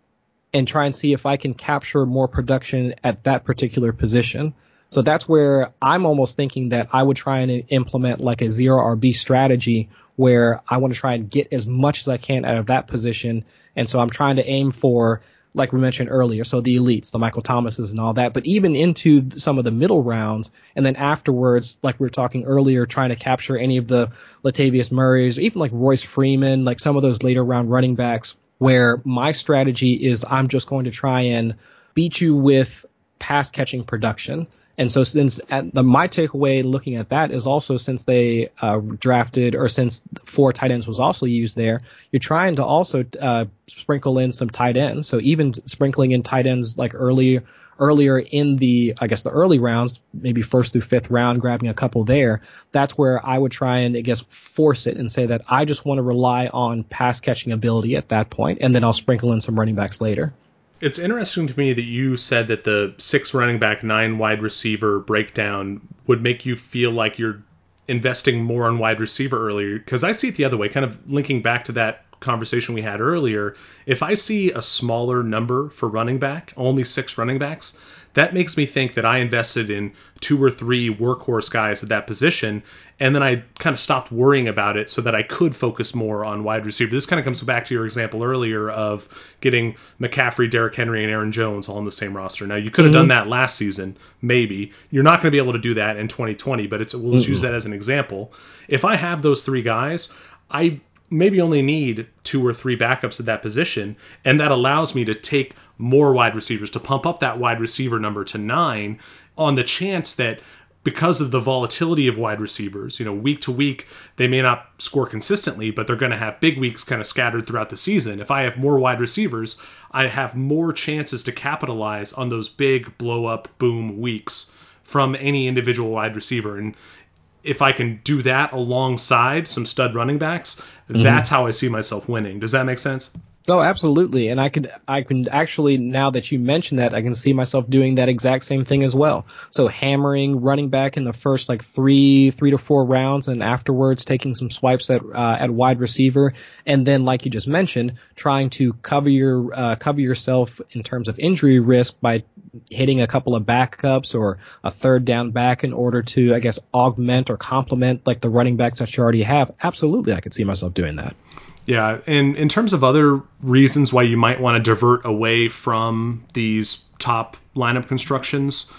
and try and see if I can capture more production at that particular position. So that's where I'm almost thinking that I would try and implement like a zero RB strategy where I want to try and get as much as I can out of that position. And so I'm trying to aim for, like we mentioned earlier, so the elites, the Michael Thomases and all that, but even into some of the middle rounds. And then afterwards, like we were talking earlier, trying to capture any of the Latavius Murrays, or even like Royce Freeman, like some of those later round running backs where my strategy is I'm just going to try and beat you with pass catching production. And so since the, my takeaway looking at that is also since they uh, drafted or since four tight ends was also used there, you're trying to also uh, sprinkle in some tight ends. So even sprinkling in tight ends like early earlier in the, I guess the early rounds, maybe first through fifth round, grabbing a couple there, that's where I would try and, I guess, force it and say that I just want to rely on pass catching ability at that point, and then I'll sprinkle in some running backs later. It's interesting to me that you said that the six running back, nine wide receiver breakdown would make you feel like you're investing more on wide receiver earlier because I see it the other way, kind of linking back to that conversation we had earlier, if I see a smaller number for running back, only six running backs, that makes me think that I invested in two or three workhorse guys at that position, and then I kind of stopped worrying about it so that I could focus more on wide receiver. This kind of comes back to your example earlier of getting McCaffrey, Derrick Henry, and Aaron Jones all on the same roster. Now you could have mm-hmm. done that last season, maybe. You're not going to be able to do that in 2020, but it's we'll just mm-hmm. use that as an example. If I have those three guys, I maybe only need two or three backups at that position, and that allows me to take more wide receivers to pump up that wide receiver number to nine on the chance that because of the volatility of wide receivers, you know, week to week, they may not score consistently, but they're going to have big weeks kind of scattered throughout the season. If I have more wide receivers, I have more chances to capitalize on those big blow up boom weeks from any individual wide receiver. And if I can do that alongside some stud running backs, mm-hmm. that's how I see myself winning. Does that make sense? Oh, absolutely. And I could, I can actually, now that you mention that, I can see myself doing that exact same thing as well. So hammering running back in the first like three, three to four rounds and afterwards taking some swipes at, uh, at wide receiver. And then, like you just mentioned, trying to cover your, uh, cover yourself in terms of injury risk by hitting a couple of backups or a third down back in order to, I guess, augment or complement like the running backs that you already have. Absolutely. I could see myself doing that. Yeah, and in terms of other reasons why you might want to divert away from these top lineup constructions,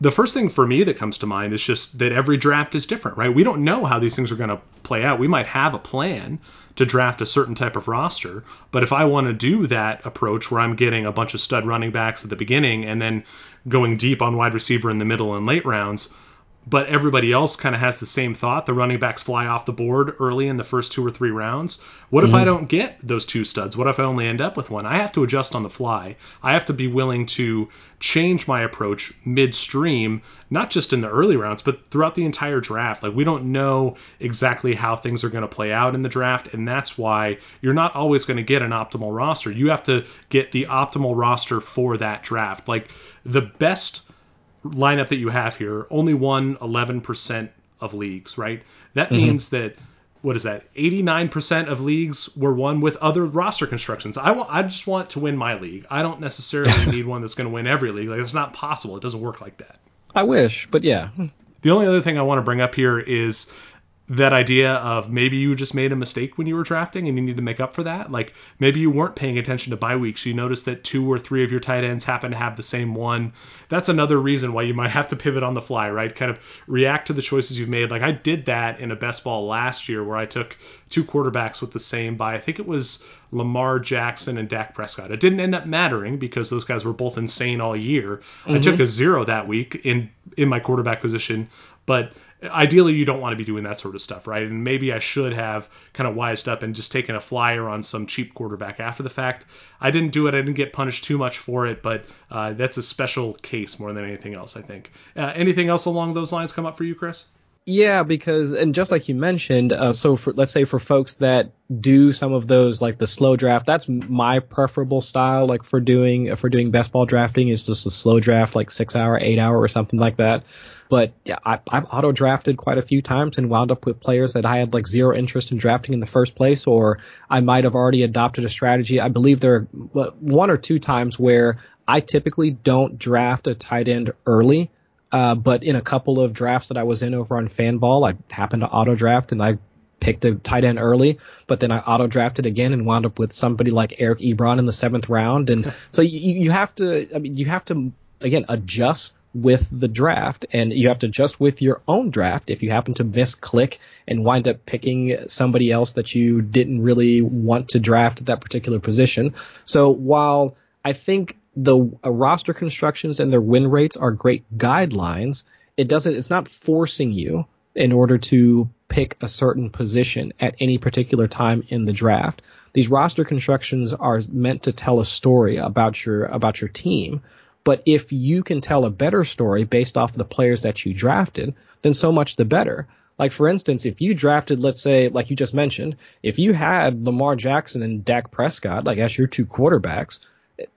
the first thing for me that comes to mind is just that every draft is different, right? We don't know how these things are going to play out. We might have a plan to draft a certain type of roster, but if I want to do that approach where I'm getting a bunch of stud running backs at the beginning and then going deep on wide receiver in the middle and late rounds, but everybody else kind of has the same thought. The running backs fly off the board early in the first two or three rounds. What mm-hmm. if I don't get those two studs? What if I only end up with one? I have to adjust on the fly. I have to be willing to change my approach midstream, not just in the early rounds, but throughout the entire draft. Like we don't know exactly how things are going to play out in the draft, and that's why you're not always going to get an optimal roster. You have to get the optimal roster for that draft. Like the best lineup that you have here only won 11% of leagues, right? That mm-hmm. means that what is that? 89% of leagues were won with other roster constructions. I want I just want to win my league. I don't necessarily need one that's going to win every league. Like it's not possible. It doesn't work like that. I wish, but yeah. The only other thing I want to bring up here is that idea of maybe you just made a mistake when you were drafting and you need to make up for that. Like maybe you weren't paying attention to bye weeks. You noticed that two or three of your tight ends happen to have the same one. That's another reason why you might have to pivot on the fly, right? Kind of react to the choices you've made. Like I did that in a best ball last year where I took two quarterbacks with the same bye. I think it was Lamar Jackson and Dak Prescott. It didn't end up mattering because those guys were both insane all year. Mm-hmm. I took a zero that week in in my quarterback position, but ideally you don't want to be doing that sort of stuff, right? And maybe I should have kind of wised up and just taken a flyer on some cheap quarterback after the fact. I didn't do it. I didn't get punished too much for it, but uh, that's a special case more than anything else, I think. Uh, anything else along those lines come up for you, Chris? Yeah, because and just like you mentioned, uh, so for let's say for folks that do some of those like the slow draft, that's my preferable style. Like for doing for doing best ball drafting is just a slow draft, like six hour, eight hour, or something like that. But yeah, I, I've auto drafted quite a few times and wound up with players that I had like zero interest in drafting in the first place, or I might have already adopted a strategy. I believe there are one or two times where I typically don't draft a tight end early uh, but in a couple of drafts that I was in over on Fanball, I happened to auto draft and I picked a tight end early, but then I auto drafted again and wound up with somebody like Eric Ebron in the seventh round. And so you, you have to, I mean, you have to again adjust with the draft and you have to adjust with your own draft if you happen to misclick and wind up picking somebody else that you didn't really want to draft at that particular position. So while I think the uh, roster constructions and their win rates are great guidelines. It doesn't. It's not forcing you in order to pick a certain position at any particular time in the draft. These roster constructions are meant to tell a story about your about your team. But if you can tell a better story based off of the players that you drafted, then so much the better. Like for instance, if you drafted, let's say, like you just mentioned, if you had Lamar Jackson and Dak Prescott like as your two quarterbacks,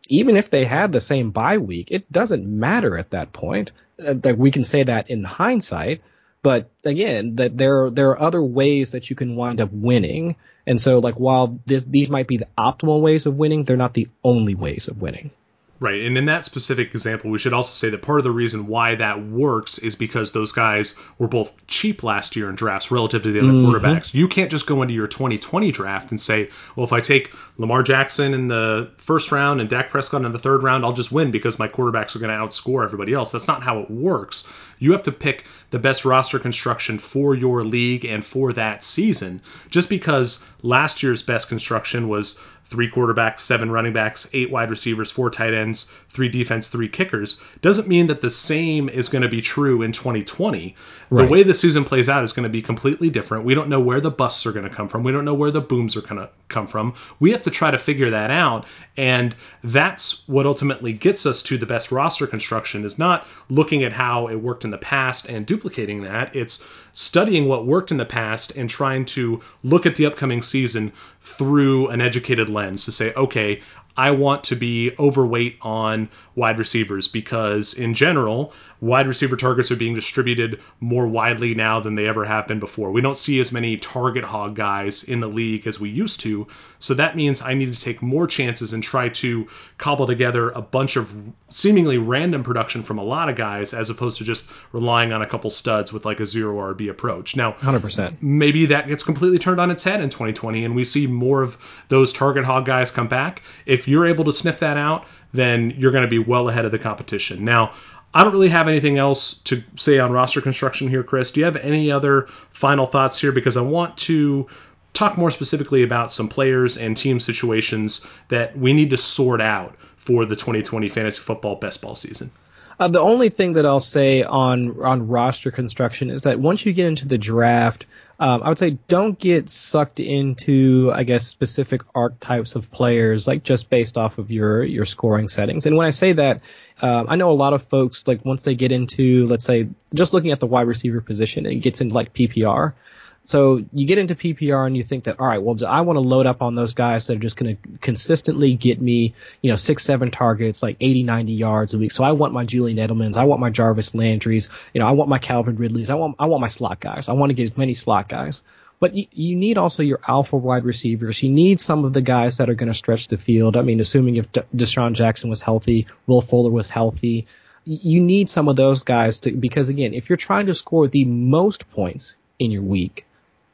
even if they had the same bye week, it doesn't matter at that point. Uh, that we can say that in hindsight, but again, that there there are other ways that you can wind up winning. And so, like while this these might be the optimal ways of winning, they're not the only ways of winning. Right. And in that specific example, we should also say that part of the reason why that works is because those guys were both cheap last year in drafts relative to the other mm-hmm. quarterbacks. You can't just go into your 2020 draft and say, well, if I take Lamar Jackson in the first round and Dak Prescott in the third round, I'll just win because my quarterbacks are going to outscore everybody else. That's not how it works. You have to pick the best roster construction for your league and for that season. Just because last year's best construction was three quarterbacks, seven running backs, eight wide receivers, four tight ends, three defense, three kickers, doesn't mean that the same is going to be true in 2020. Right. The way the season plays out is going to be completely different. We don't know where the busts are going to come from. We don't know where the booms are going to come from. We have to try to figure that out. And that's what ultimately gets us to the best roster construction is not looking at how it worked in the past and duplicating that. It's studying what worked in the past and trying to look at the upcoming season through an educated lens to say, okay, I want to be overweight on wide receivers because, in general, wide receiver targets are being distributed more widely now than they ever have been before. We don't see as many target hog guys in the league as we used to. So that means I need to take more chances and try to cobble together a bunch of seemingly random production from a lot of guys as opposed to just relying on a couple studs with like a zero RB approach. Now, 100%. Maybe that gets completely turned on its head in 2020 and we see more of those target hog guys come back. If you're able to sniff that out, then you're going to be well ahead of the competition. Now, I don't really have anything else to say on roster construction here, Chris. Do you have any other final thoughts here? Because I want to talk more specifically about some players and team situations that we need to sort out for the 2020 fantasy football best ball season. Uh, the only thing that I'll say on on roster construction is that once you get into the draft, um, I would say don't get sucked into, I guess, specific archetypes of players, like just based off of your your scoring settings. And when I say that, um, I know a lot of folks like once they get into, let's say, just looking at the wide receiver position, it gets into like PPR. So you get into PPR and you think that, all right, well, I want to load up on those guys that are just going to consistently get me, you know, six, seven targets, like 80, 90 yards a week. So I want my Julian Edelmans. I want my Jarvis Landry's. You know, I want my Calvin Ridley's. I want, I want my slot guys. I want to get as many slot guys. But you, need also your alpha wide receivers. You need some of the guys that are going to stretch the field. I mean, assuming if De- DeSean Jackson was healthy, Will Fuller was healthy, you need some of those guys to, because again, if you're trying to score the most points in your week,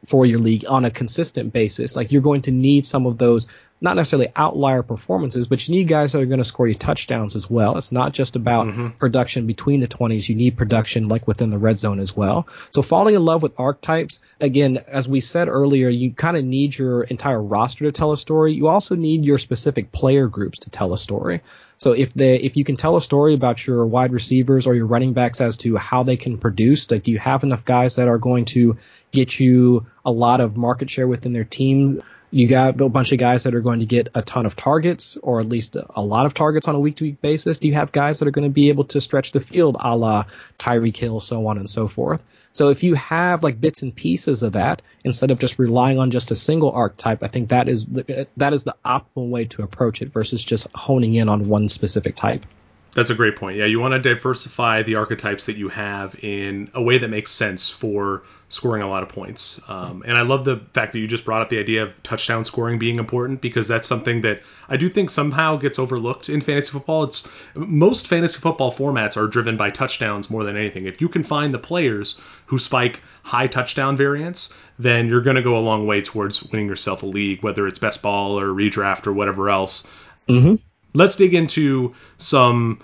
for your league on a consistent basis. Like you're going to need some of those not necessarily outlier performances, but you need guys that are going to score you touchdowns as well. It's not just about mm-hmm. production between the 20s. You need production like within the red zone as well. So falling in love with archetypes, again, as we said earlier, you kind of need your entire roster to tell a story. You also need your specific player groups to tell a story. So if they if you can tell a story about your wide receivers or your running backs as to how they can produce, like do you have enough guys that are going to get you a lot of market share within their team you got a bunch of guys that are going to get a ton of targets or at least a lot of targets on a week to week basis? Do you have guys that are going to be able to stretch the field a la Tyreek Hill, so on and so forth? So if you have like bits and pieces of that instead of just relying on just a single archetype, I think that is the, that is the optimal way to approach it versus just honing in on one specific type. That's a great point. Yeah, you want to diversify the archetypes that you have in a way that makes sense for scoring a lot of points. Um, and I love the fact that you just brought up the idea of touchdown scoring being important because that's something that I do think somehow gets overlooked in fantasy football. It's most fantasy football formats are driven by touchdowns more than anything. If you can find the players who spike high touchdown variance, then you're going to go a long way towards winning yourself a league, whether it's best ball or redraft or whatever else. Mm-hmm let's dig into some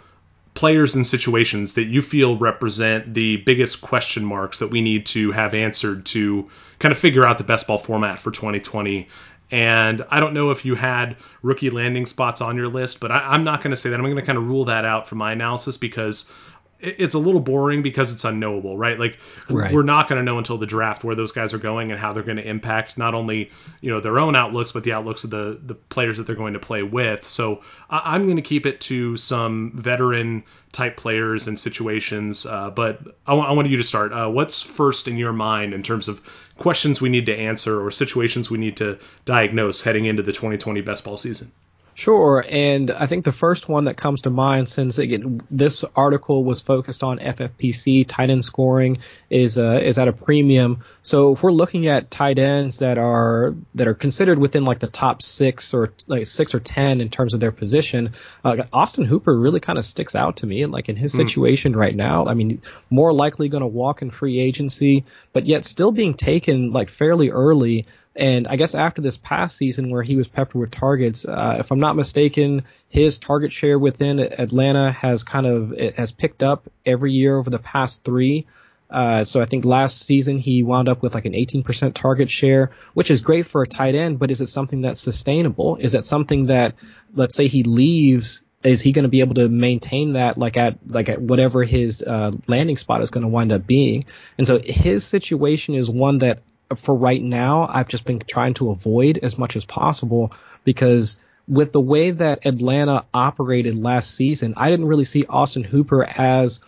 players and situations that you feel represent the biggest question marks that we need to have answered to kind of figure out the best ball format for 2020. And I don't know if you had rookie landing spots on your list, but I, am not going to say that. I'm going to kind of rule that out from my analysis because it's a little boring because it's unknowable, right? Like right. we're not going to know until the draft where those guys are going and how they're going to impact not only you know their own outlooks but the outlooks of the the players that they're going to play with. So I, am going to keep it to some veteran type players and situations. Uh, but I, w- I want you to start. Uh, what's first in your mind in terms of questions we need to answer or situations we need to diagnose heading into the 2020 best ball season? Sure, and I think the first one that comes to mind, since again, this article was focused on FFPC tight end scoring, is uh, is at a premium. So if we're looking at tight ends that are that are considered within like the top six or like six or ten in terms of their position, uh, Austin Hooper really kind of sticks out to me. And Like in his mm. situation right now, I mean, more likely going to walk in free agency, but yet still being taken like fairly early and I guess after this past season where he was peppered with targets, uh, if I'm not mistaken, his target share within Atlanta has kind of has picked up every year over the past three. Uh, so I think last season he wound up with like an 18% target share, which is great for a tight end, but is it something that's sustainable? Is it something that, let's say he leaves, is he going to be able to maintain that like at like at whatever his uh, landing spot is going to wind up being? And so his situation is one that for right now, I've just been trying to avoid as much as possible because with the way that Atlanta operated last season, I didn't really see Austin Hooper as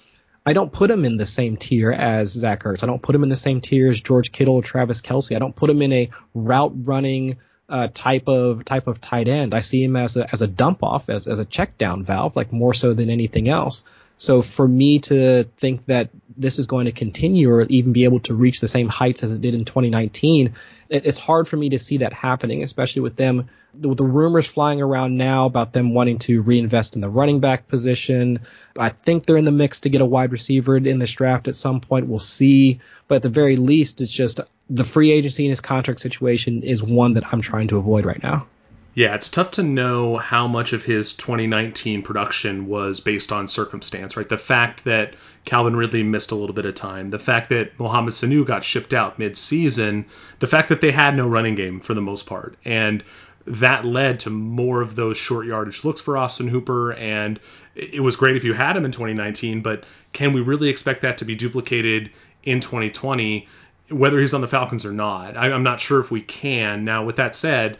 I don't put him in the same tier as Zach Ertz. I don't put him in the same tier as George Kittle or Travis Kelce. I don't put him in a route running uh, type of type of tight end. I see him as a as a dump off, as as a check down valve, like more so than anything else. So for me to think that this is going to continue or even be able to reach the same heights as it did in 2019, it, it's hard for me to see that happening, especially with them, with the rumors flying around now about them wanting to reinvest in the running back position. I think they're in the mix to get a wide receiver in this draft at some point. We'll see. But at the very least, it's just the free agency and his contract situation is one that I'm trying to avoid right now. Yeah, it's tough to know how much of his 2019 production was based on circumstance, right? The fact that Calvin Ridley missed a little bit of time, the fact that Mohamed Sanu got shipped out mid-season, the fact that they had no running game for the most part, and that led to more of those short yardage looks for Austin Hooper. And it was great if you had him in 2019, but can we really expect that to be duplicated in 2020? Whether he's on the Falcons or not, I'm not sure if we can. Now, with that said,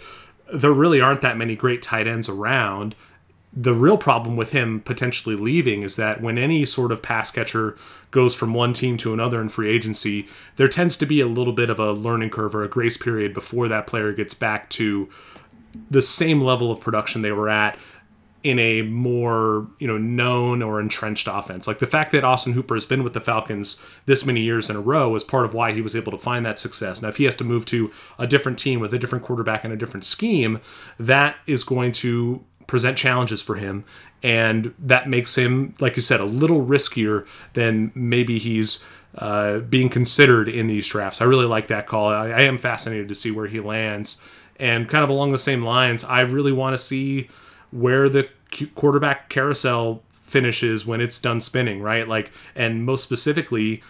there really aren't that many great tight ends around. The real problem with him potentially leaving is that when any sort of pass catcher goes from one team to another in free agency, there tends to be a little bit of a learning curve or a grace period before that player gets back to the same level of production they were at in a more you know known or entrenched offense. Like the fact that Austin Hooper has been with the Falcons this many years in a row is part of why he was able to find that success. Now, if he has to move to a different team with a different quarterback and a different scheme, that is going to present challenges for him, and that makes him, like you said, a little riskier than maybe he's. Uh, being considered in these drafts. I really like that call. I, I am fascinated to see where he lands And kind of along the same lines, I really want to see where the quarterback carousel finishes when it's done spinning, right? Like, and most specifically,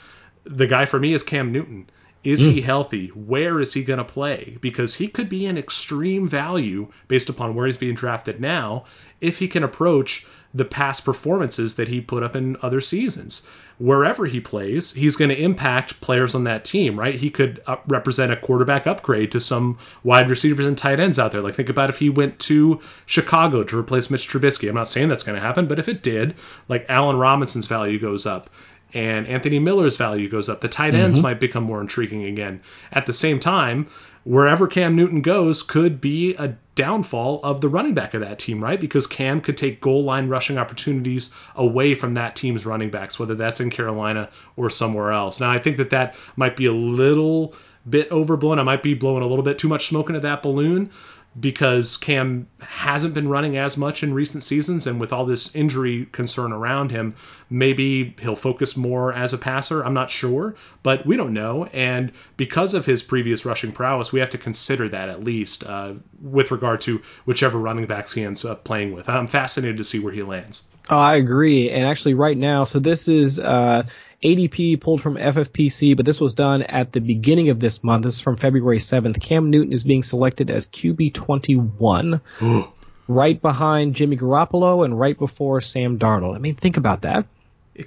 the guy for me is Cam Newton. Is mm. he healthy? Where is he going to play? Because he could be an extreme value based upon where he's being drafted now if he can approach the past performances that he put up in other seasons. Wherever he plays, he's going to impact players on that team, right? He could uh, represent a quarterback upgrade to some wide receivers and tight ends out there. Like, think about if he went to Chicago to replace Mitch Trubisky. I'm not saying that's going to happen, but if it did, like, Allen Robinson's value goes up and Anthony Miller's value goes up. The tight ends mm-hmm. might become more intriguing again. At the same time, wherever Cam Newton goes could be a downfall of the running back of that team, right? Because Cam could take goal line rushing opportunities away from that team's running backs, whether that's in Carolina or somewhere else. Now, I think that that might be a little bit overblown. I might be blowing a little bit too much smoke into that balloon, because Cam hasn't been running as much in recent seasons, and with all this injury concern around him, maybe he'll focus more as a passer. I'm not sure, but we don't know. And because of his previous rushing prowess, we have to consider that at least uh, with regard to whichever running backs he ends up playing with. I'm fascinated to see where he lands. Oh, I agree. And actually, right now, so this is. Uh, ADP pulled from FFPC, but this was done at the beginning of this month. This is from February 7th. Cam Newton is being selected as QB 21, right behind Jimmy Garoppolo and right before Sam Darnold. I mean, think about that.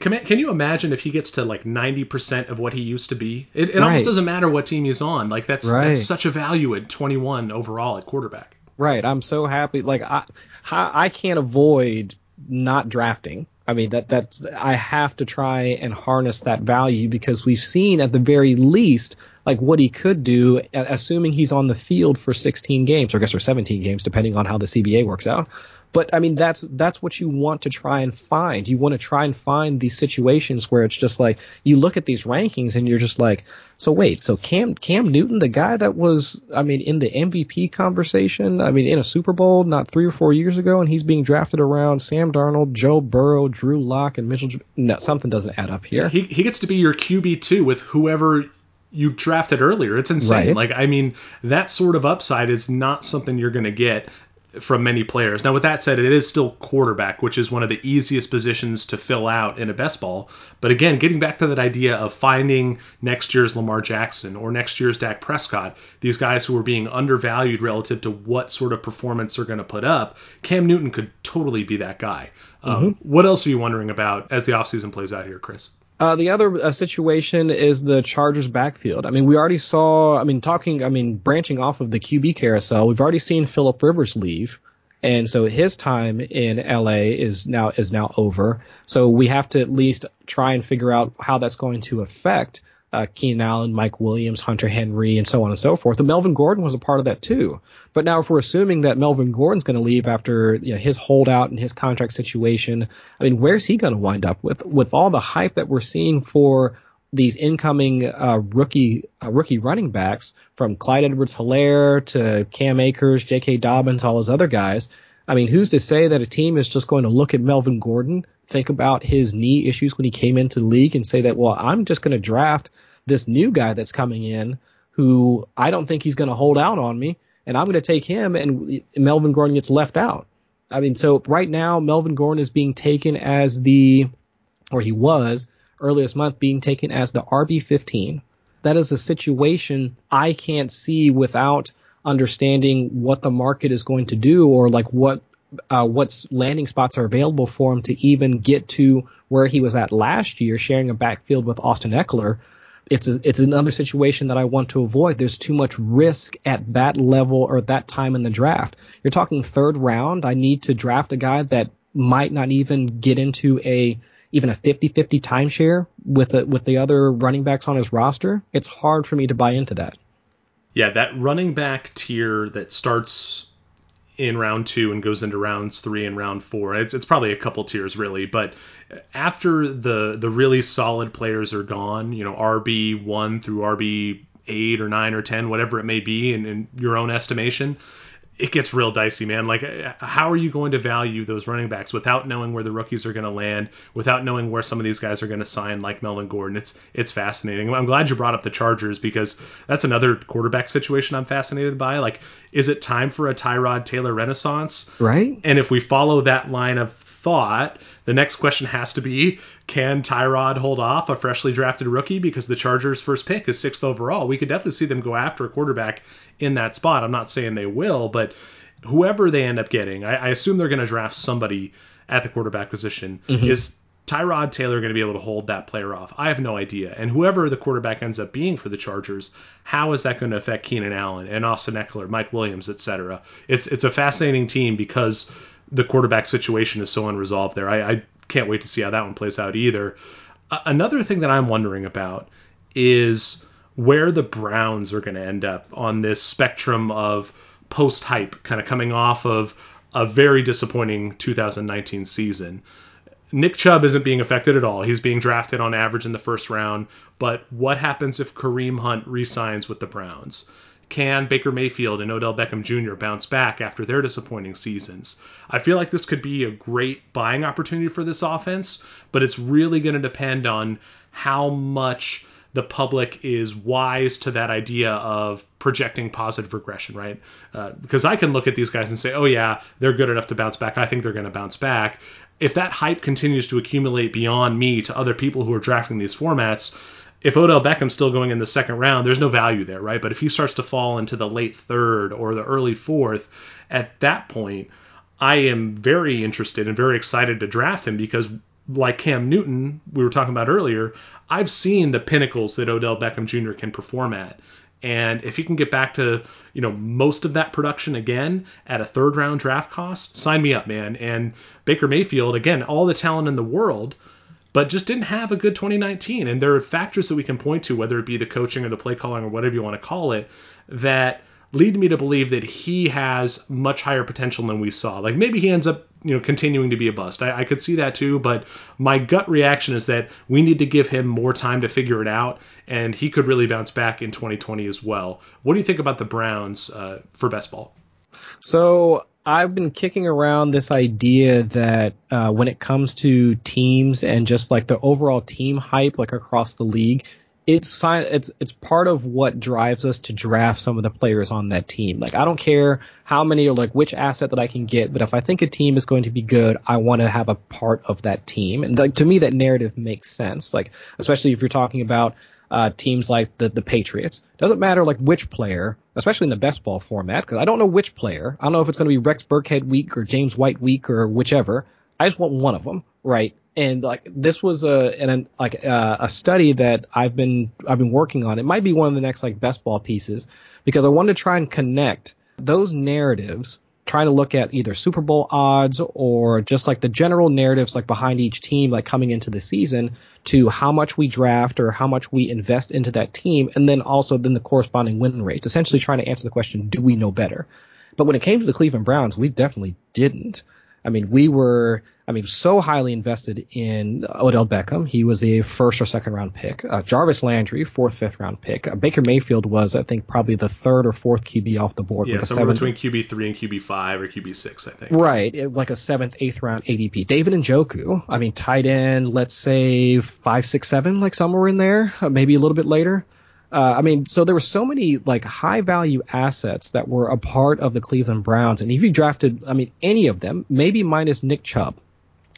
Can, you imagine if he gets to like 90% of what he used to be? It, it right. almost doesn't matter what team he's on. Like that's right. that's such a value at 21 overall at quarterback. Right. I'm so happy. Like I, I can't avoid not drafting I mean that that's I have to try and harness that value because we've seen at the very least like what he could do, assuming he's on the field for 16 games, or I guess for 17 games, depending on how the CBA works out. But I mean, that's that's what you want to try and find. You want to try and find these situations where it's just like you look at these rankings and you're just like, so wait, so Cam Cam Newton, the guy that was, I mean, in the MVP conversation, I mean, in a Super Bowl not three or four years ago, and he's being drafted around Sam Darnold, Joe Burrow, Drew Lock, and Mitchell. No, something doesn't add up here. He he gets to be your QB two with whoever you drafted earlier. It's insane. Right. Like I mean, that sort of upside is not something you're going to get from many players. Now, with that said, it is still quarterback, which is one of the easiest positions to fill out in a best ball. But again, getting back to that idea of finding next year's Lamar Jackson or next year's Dak Prescott, these guys who are being undervalued relative to what sort of performance they're going to put up, Cam Newton could totally be that guy. Um, mm-hmm. what else are you wondering about as the offseason plays out here, Chris? Uh, the other uh, situation is the Chargers backfield. I mean, we already saw, I mean, talking, I mean, branching off of the QB carousel, we've already seen Philip Rivers leave. And so his time in LA is now is now over. So we have to at least try and figure out how that's going to affect uh, Keenan Allen, Mike Williams, Hunter Henry, and so on and so forth. And Melvin Gordon was a part of that too. But now, if we're assuming that Melvin Gordon's going to leave after you know, his holdout and his contract situation, I mean, where's he going to wind up with with all the hype that we're seeing for these incoming uh, rookie uh, rookie running backs from Clyde Edwards-Helaire to Cam Akers, J.K. Dobbins, all those other guys? I mean, who's to say that a team is just going to look at Melvin Gordon, think about his knee issues when he came into the league, and say that, well, I'm just going to draft this new guy that's coming in who I don't think he's going to hold out on me, and I'm going to take him, and Melvin Gordon gets left out. I mean, so right now, Melvin Gordon is being taken as the, or he was earlier this month being taken as the RB15. That is a situation I can't see without understanding what the market is going to do or like what uh, what landing spots are available for him to even get to where he was at last year, sharing a backfield with Austin Ekeler. It's a, it's another situation that I want to avoid. There's too much risk at that level or that time in the draft. You're talking third round. I need to draft a guy that might not even get into a even a 50-50 timeshare with a, with the other running backs on his roster. It's hard for me to buy into that. Yeah, that running back tier that starts in round two and goes into rounds three and round four. It's it's probably a couple tiers really, but after the the really solid players are gone, you know RB one through RB eight or nine or ten, whatever it may be, in, in your own estimation, it gets real dicey, man. Like, how are you going to value those running backs without knowing where the rookies are going to land, without knowing where some of these guys are going to sign, like Melvin Gordon? It's it's fascinating. I'm glad you brought up the Chargers because that's another quarterback situation I'm fascinated by. Like, is it time for a Tyrod Taylor renaissance? Right. And if we follow that line of thought, the next question has to be can Tyrod hold off a freshly drafted rookie because the Chargers' first pick is sixth overall? We could definitely see them go after a quarterback in that spot. I'm not saying they will, but whoever they end up getting, I, I assume they're going to draft somebody at the quarterback position. Mm-hmm. Is Tyrod Taylor going to be able to hold that player off? I have no idea. And whoever the quarterback ends up being for the Chargers, how is that going to affect Keenan Allen and Austin Ekeler, Mike Williams, etc.? It's it's a fascinating team because the quarterback situation is so unresolved there. I, I can't wait to see how that one plays out either. Another thing that I'm wondering about is where the Browns are going to end up on this spectrum of post hype, kind of coming off of a very disappointing 2019 season. Nick Chubb isn't being affected at all. He's being drafted on average in the first round. But what happens if Kareem Hunt resigns with the Browns? Can Baker Mayfield and Odell Beckham Jr. bounce back after their disappointing seasons? I feel like this could be a great buying opportunity for this offense, but it's really going to depend on how much the public is wise to that idea of projecting positive regression, right? Uh, because I can look at these guys and say, oh, yeah, they're good enough to bounce back. I think they're going to bounce back. If that hype continues to accumulate beyond me to other people who are drafting these formats, if Odell Beckham's still going in the second round, there's no value there, right? But if he starts to fall into the late third or the early fourth, at that point, I am very interested and very excited to draft him because, like Cam Newton, we were talking about earlier, I've seen the pinnacles that Odell Beckham Jr. can perform at. And if he can get back to, you know, most of that production again at a third round draft cost, sign me up, man. And Baker Mayfield, again, all the talent in the world – but just didn't have a good 2019. And there are factors that we can point to, whether it be the coaching or the play calling or whatever you want to call it, that lead me to believe that he has much higher potential than we saw. Like maybe he ends up, you know, continuing to be a bust. I, I, could see that too, but my gut reaction is that we need to give him more time to figure it out, and he could really bounce back in 2020 as well. What do you think about the Browns uh, for best ball? So I've been kicking around this idea that uh, when it comes to teams and just like the overall team hype, like across the league, it's it's it's part of what drives us to draft some of the players on that team. Like I don't care how many or like which asset that I can get, but if I think a team is going to be good, I want to have a part of that team. And like to me, that narrative makes sense. Like especially if you're talking about uh, teams like the the Patriots. Doesn't matter like which player, especially in the best ball format, because I don't know which player. I don't know if it's going to be Rex Burkhead week or James White week or whichever. I just want one of them, right? And like this was a an like uh, a study that I've been I've been working on. It might be one of the next like best ball pieces because I wanted to try and connect those narratives trying to look at either Super Bowl odds or just like the general narratives like behind each team like coming into the season to how much we draft or how much we invest into that team and then also then the corresponding win rates. Essentially trying to answer the question do we know better? But when it came to the Cleveland Browns we definitely didn't. I mean we were I mean, so highly invested in Odell Beckham. He was the first or second round pick. Uh, Jarvis Landry, fourth, fifth round pick. Uh, Baker Mayfield was, I think, probably the third or fourth QB off the board. Yeah, with somewhere seventh, between QB three and QB five or QB six, I think. Right, like a seventh, eighth round ADP. David Njoku, I mean, tight end, let's say five, six, seven, like somewhere in there, uh, maybe a little bit later. Uh, I mean, so there were so many like high value assets that were a part of the Cleveland Browns, and if you drafted, I mean, any of them, maybe minus Nick Chubb,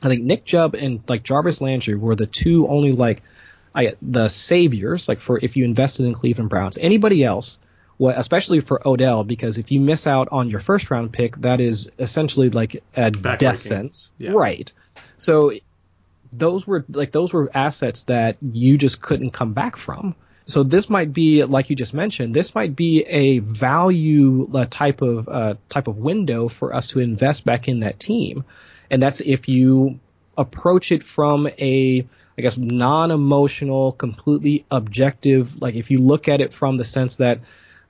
I think Nick Chubb and like Jarvis Landry were the two only like I, the saviors like for if you invested in Cleveland Browns. Anybody else, well, especially for Odell, because if you miss out on your first round pick, that is essentially like a death sentence, yeah. right? So those were like those were assets that you just couldn't come back from. So this might be, like you just mentioned, this might be a value uh, type of uh, type of window for us to invest back in that team and that's if you approach it from a I guess non-emotional, completely objective. Like if you look at it from the sense that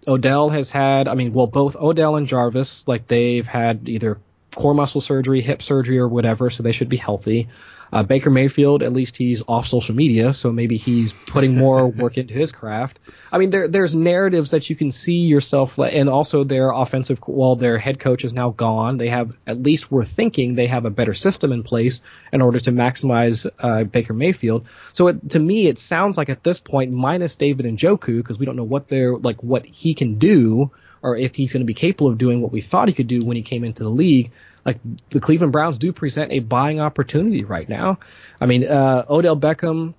Odell has had, I mean, well, both Odell and Jarvis, like they've had either core muscle surgery, hip surgery, or whatever, so they should be healthy. Uh, Baker Mayfield, at least he's off social media, so maybe he's putting more work into his craft. I mean, there, there's narratives that you can see yourself, and also their offensive, while their head coach is now gone, they have, at least we're thinking, they have a better system in place in order to maximize uh, Baker Mayfield. So it, to me, it sounds like at this point, minus David Njoku, because we don't know what they're, like, what he can do, or if he's going to be capable of doing what we thought he could do when he came into the league like the Cleveland Browns do present a buying opportunity right now. I mean, uh, Odell Beckham,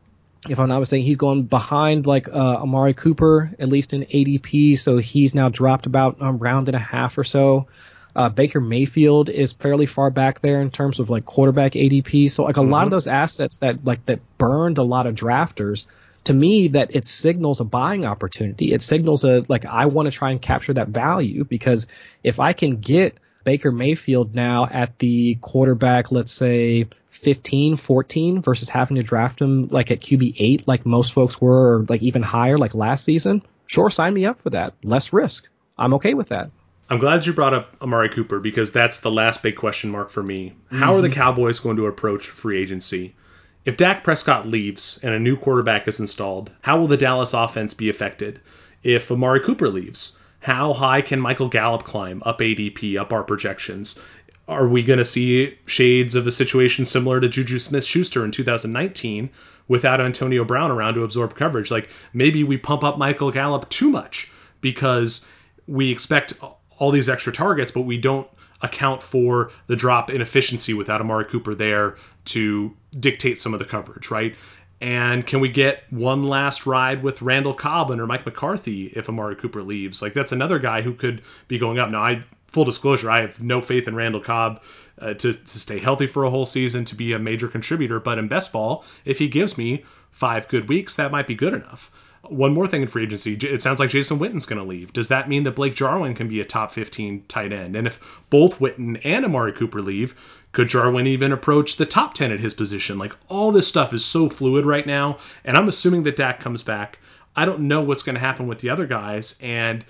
if I'm not mistaken, he's going behind like uh, Amari Cooper, at least in ADP, so he's now dropped about a round and a half or so. Uh, Baker Mayfield is fairly far back there in terms of like quarterback ADP. So like a mm-hmm. lot of those assets that like that burned a lot of drafters. To me, that it signals a buying opportunity. It signals a like I want to try and capture that value because if I can get Baker Mayfield now at the quarterback, let's say 15, 14 versus having to draft him like at QB 8 like most folks were or like even higher like last season, sure, sign me up for that. Less risk. I'm okay with that. I'm glad you brought up Amari Cooper because that's the last big question mark for me. How mm-hmm. are the mm-hmm. Cowboys going to approach free agency? If Dak Prescott leaves and a new quarterback is installed, how will the Dallas offense be affected? If Amari Cooper leaves, how high can Michael Gallup climb up ADP, up our projections? Are we going to see shades of a situation similar to Juju Smith Schuster in 2019 without Antonio Brown around to absorb coverage? Like maybe we pump up Michael Gallup too much because we expect all these extra targets, but we don't account for the drop in efficiency without Amari Cooper there to dictate some of the coverage, right? And can we get one last ride with Randall Cobb or Mike McCarthy if Amari Cooper leaves? Like that's another guy who could be going up. Now, I full disclosure, I have no faith in Randall Cobb uh, to to stay healthy for a whole season to be a major contributor. But in best ball, if he gives me five good weeks, that might be good enough. One more thing in free agency, it sounds like Jason Witten's going to leave. Does that mean that Blake Jarwin can be a top 15 tight end? And if both Witten and Amari Cooper leave, could Jarwin even approach the top 10 at his position? Like all this stuff is so fluid right now, and I'm assuming that Dak comes back. I don't know what's going to happen with the other guys, and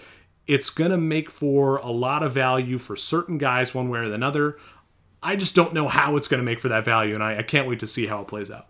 it's going to make for a lot of value for certain guys one way or another. I just don't know how it's going to make for that value, and I, I can't wait to see how it plays out.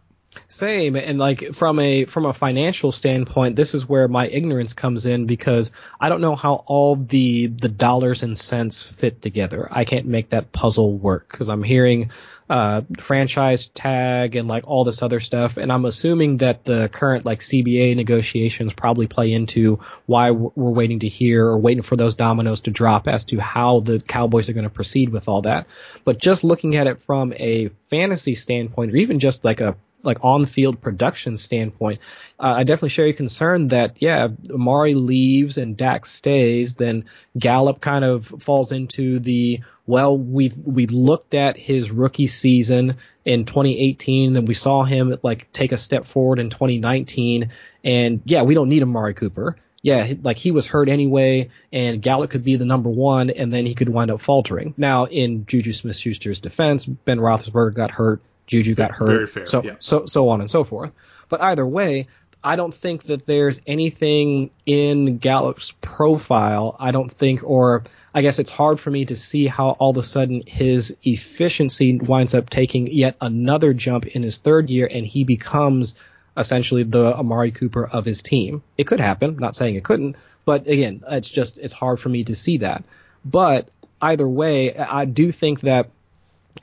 Same, and like from a from a financial standpoint, this is where my ignorance comes in because I don't know how all the the dollars and cents fit together. I can't make that puzzle work because I'm hearing uh, franchise tag and like all this other stuff, and I'm assuming that the current like CBA negotiations probably play into why we're waiting to hear or waiting for those dominoes to drop as to how the Cowboys are going to proceed with all that. But just looking at it from a fantasy standpoint, or even just like a like on field production standpoint, uh, I definitely share your concern that yeah, Amari leaves and Dak stays, then Gallup kind of falls into the well, we we looked at his rookie season in 2018, and we saw him like take a step forward in 2019, and yeah, we don't need Amari Cooper. Yeah, like he was hurt anyway, and Gallup could be the number one, and then he could wind up faltering. Now, in Juju Smith-Schuster's defense, Ben Roethlisberger got hurt, Juju got hurt. Very fair. So yeah. so so on and so forth. But either way, I don't think that there's anything in Gallup's profile. I don't think, or I guess it's hard for me to see how all of a sudden his efficiency winds up taking yet another jump in his third year, and he becomes essentially the Amari Cooper of his team. It could happen. I'm not saying it couldn't, but again, it's just it's hard for me to see that. But either way, I do think that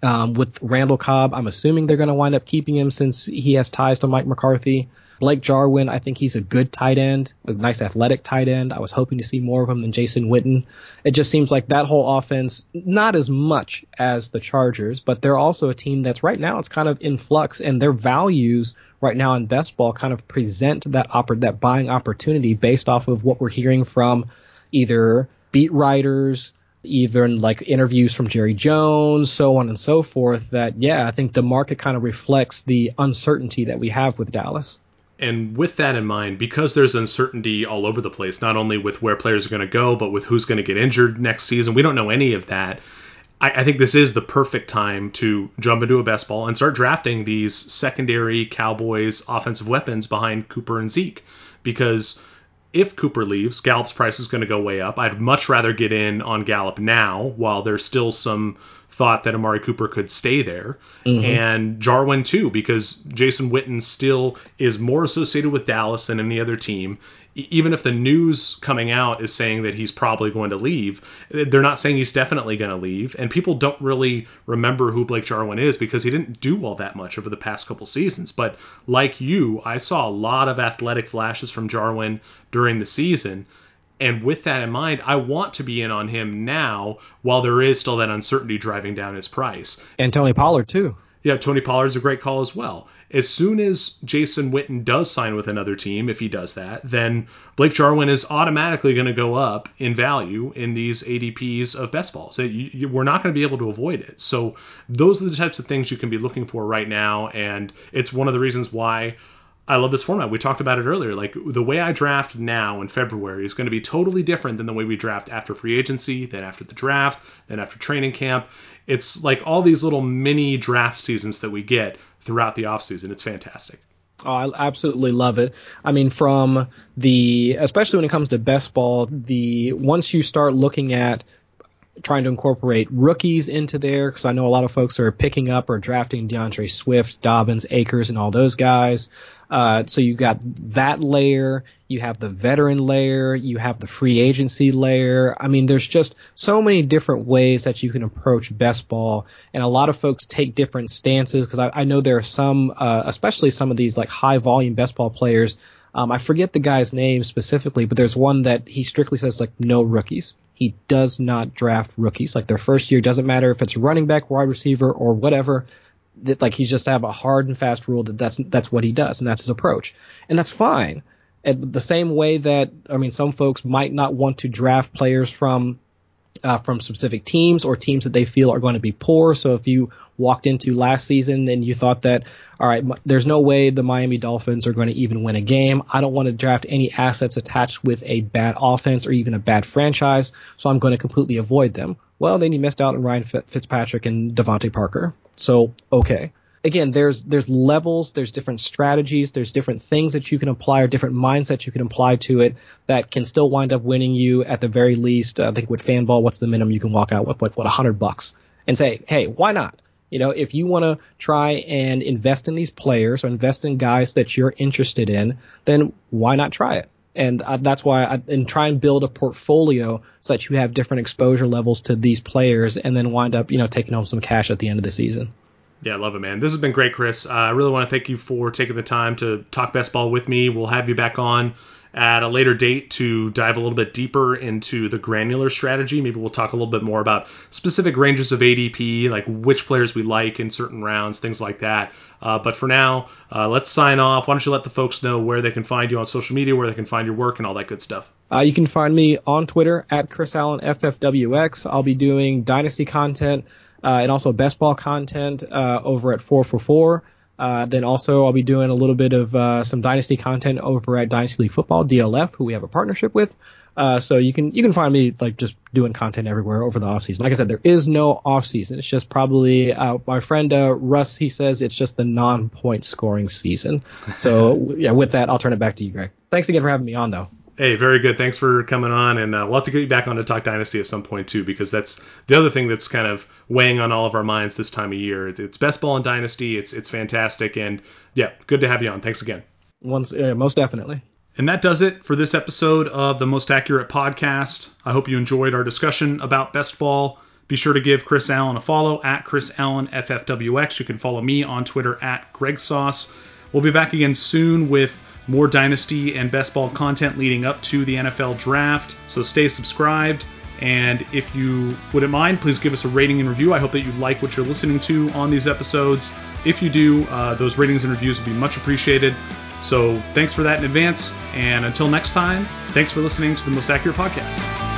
um, with Randall Cobb, I'm assuming they're going to wind up keeping him since he has ties to Mike McCarthy. Blake Jarwin, I think he's a good tight end, a nice athletic tight end. I was hoping to see more of him than Jason Witten. It just seems like that whole offense, not as much as the Chargers, but they're also a team that's right now it's kind of in flux, and their values right now in best ball kind of present that that buying opportunity based off of what we're hearing from either beat writers even like interviews from Jerry Jones, so on and so forth, that, yeah, I think the market kind of reflects the uncertainty that we have with Dallas. And with that in mind, because there's uncertainty all over the place, not only with where players are going to go, but with who's going to get injured next season, we don't know any of that. I, I think this is the perfect time to jump into a best ball and start drafting these secondary Cowboys offensive weapons behind Cooper and Zeke because if Cooper leaves, Gallup's price is going to go way up. I'd much rather get in on Gallup now while there's still some thought that Amari Cooper could stay there. Mm-hmm. And Jarwin too, because Jason Witten still is more associated with Dallas than any other team even if the news coming out is saying that he's probably going to leave, they're not saying he's definitely going to leave. And people don't really remember who Blake Jarwin is because he didn't do all that much over the past couple seasons. But like you, I saw a lot of athletic flashes from Jarwin during the season. And with that in mind, I want to be in on him now while there is still that uncertainty driving down his price. And Tony Pollard, too. Yeah, Tony Pollard's a great call as well as soon as Jason Witten does sign with another team, if he does that, then Blake Jarwin is automatically going to go up in value in these ADPs of best balls. You, you, we're not going to be able to avoid it. So those are the types of things you can be looking for right now, and it's one of the reasons why I love this format. We talked about it earlier. Like the way I draft now in February is going to be totally different than the way we draft after free agency, then after the draft, then after training camp. It's like all these little mini draft seasons that we get throughout the offseason. It's fantastic. Oh, I absolutely love it. I mean, from the especially when it comes to best ball, the once you start looking at trying to incorporate rookies into there, because I know a lot of folks are picking up or drafting D'Andre Swift, Dobbins, Akers, and all those guys. Uh, so you got that layer, you have the veteran layer, you have the free agency layer. I mean, there's just so many different ways that you can approach best ball, and a lot of folks take different stances because I, I, know there are some, uh, especially some of these like high volume best ball players. Um, I forget the guy's name specifically, but there's one that he strictly says like no rookies. He does not draft rookies. Like their first year doesn't matter if it's running back, wide receiver, or whatever that like he's just have a hard and fast rule that that's that's what he does and that's his approach, and that's fine. And the same way that I mean, some folks might not want to draft players from uh, from specific teams or teams that they feel are going to be poor. So if you walked into last season and you thought that, all right, there's no way the Miami Dolphins are going to even win a game. I don't want to draft any assets attached with a bad offense or even a bad franchise, so I'm going to completely avoid them. Well, then you missed out on Ryan Fitzpatrick and DeVante Parker. So okay. Again, there's there's levels, there's different strategies, there's different things that you can apply or different mindsets you can apply to it that can still wind up winning you at the very least. I think with Fanball, what's the minimum you can walk out with? Like what, hundred bucks, and say, hey, why not? You know, if you want to try and invest in these players or invest in guys that you're interested in, then why not try it? and uh, that's why I and try and build a portfolio so that you have different exposure levels to these players, and then wind up you know taking home some cash at the end of the season. Yeah, I love it, man. This has been great, Chris. Uh, I really want to thank you for taking the time to talk best ball with me. We'll have you back on at a later date to dive a little bit deeper into the granular strategy. Maybe we'll talk a little bit more about specific ranges of ADP, like which players we like in certain rounds, things like that. Uh, but for now, uh, let's sign off. Why don't you let the folks know where they can find you on social media, where they can find your work, and all that good stuff? Uh, you can find me on Twitter at Chris Allen FFWX. I'll be doing Dynasty content and also best ball content uh, over at 4for4. Uh, then also I'll be doing a little bit of uh, some Dynasty content over at Dynasty League Football DLF, who we have a partnership with. Uh, so you can you can find me like just doing content everywhere over the off season. Like I said, there is no off season. It's just probably uh, my friend uh, Russ. He says it's just the non point scoring season. So yeah, with that, I'll turn it back to you, Greg. Thanks again for having me on, though. Hey, very good. Thanks for coming on, and uh, we'll have to get you back on to talk Dynasty at some point too, because that's the other thing that's kind of weighing on all of our minds this time of year. It's, it's best ball in Dynasty. It's it's fantastic, and yeah, good to have you on. Thanks again. Once, uh, most definitely. And that does it for this episode of the Most Accurate Podcast. I hope you enjoyed our discussion about best ball. Be sure to give Chris Allen a follow at Chris Allen FFWX. You can follow me on Twitter at Greg Sauce. We'll be back again soon with more Dynasty and Best Ball content leading up to the NFL Draft. So stay subscribed. And if you wouldn't mind, please give us a rating and review. I hope that you like what you're listening to on these episodes. If you do, uh, those ratings and reviews would be much appreciated. So thanks for that in advance. And until next time, thanks for listening to the Most Accurate Podcast.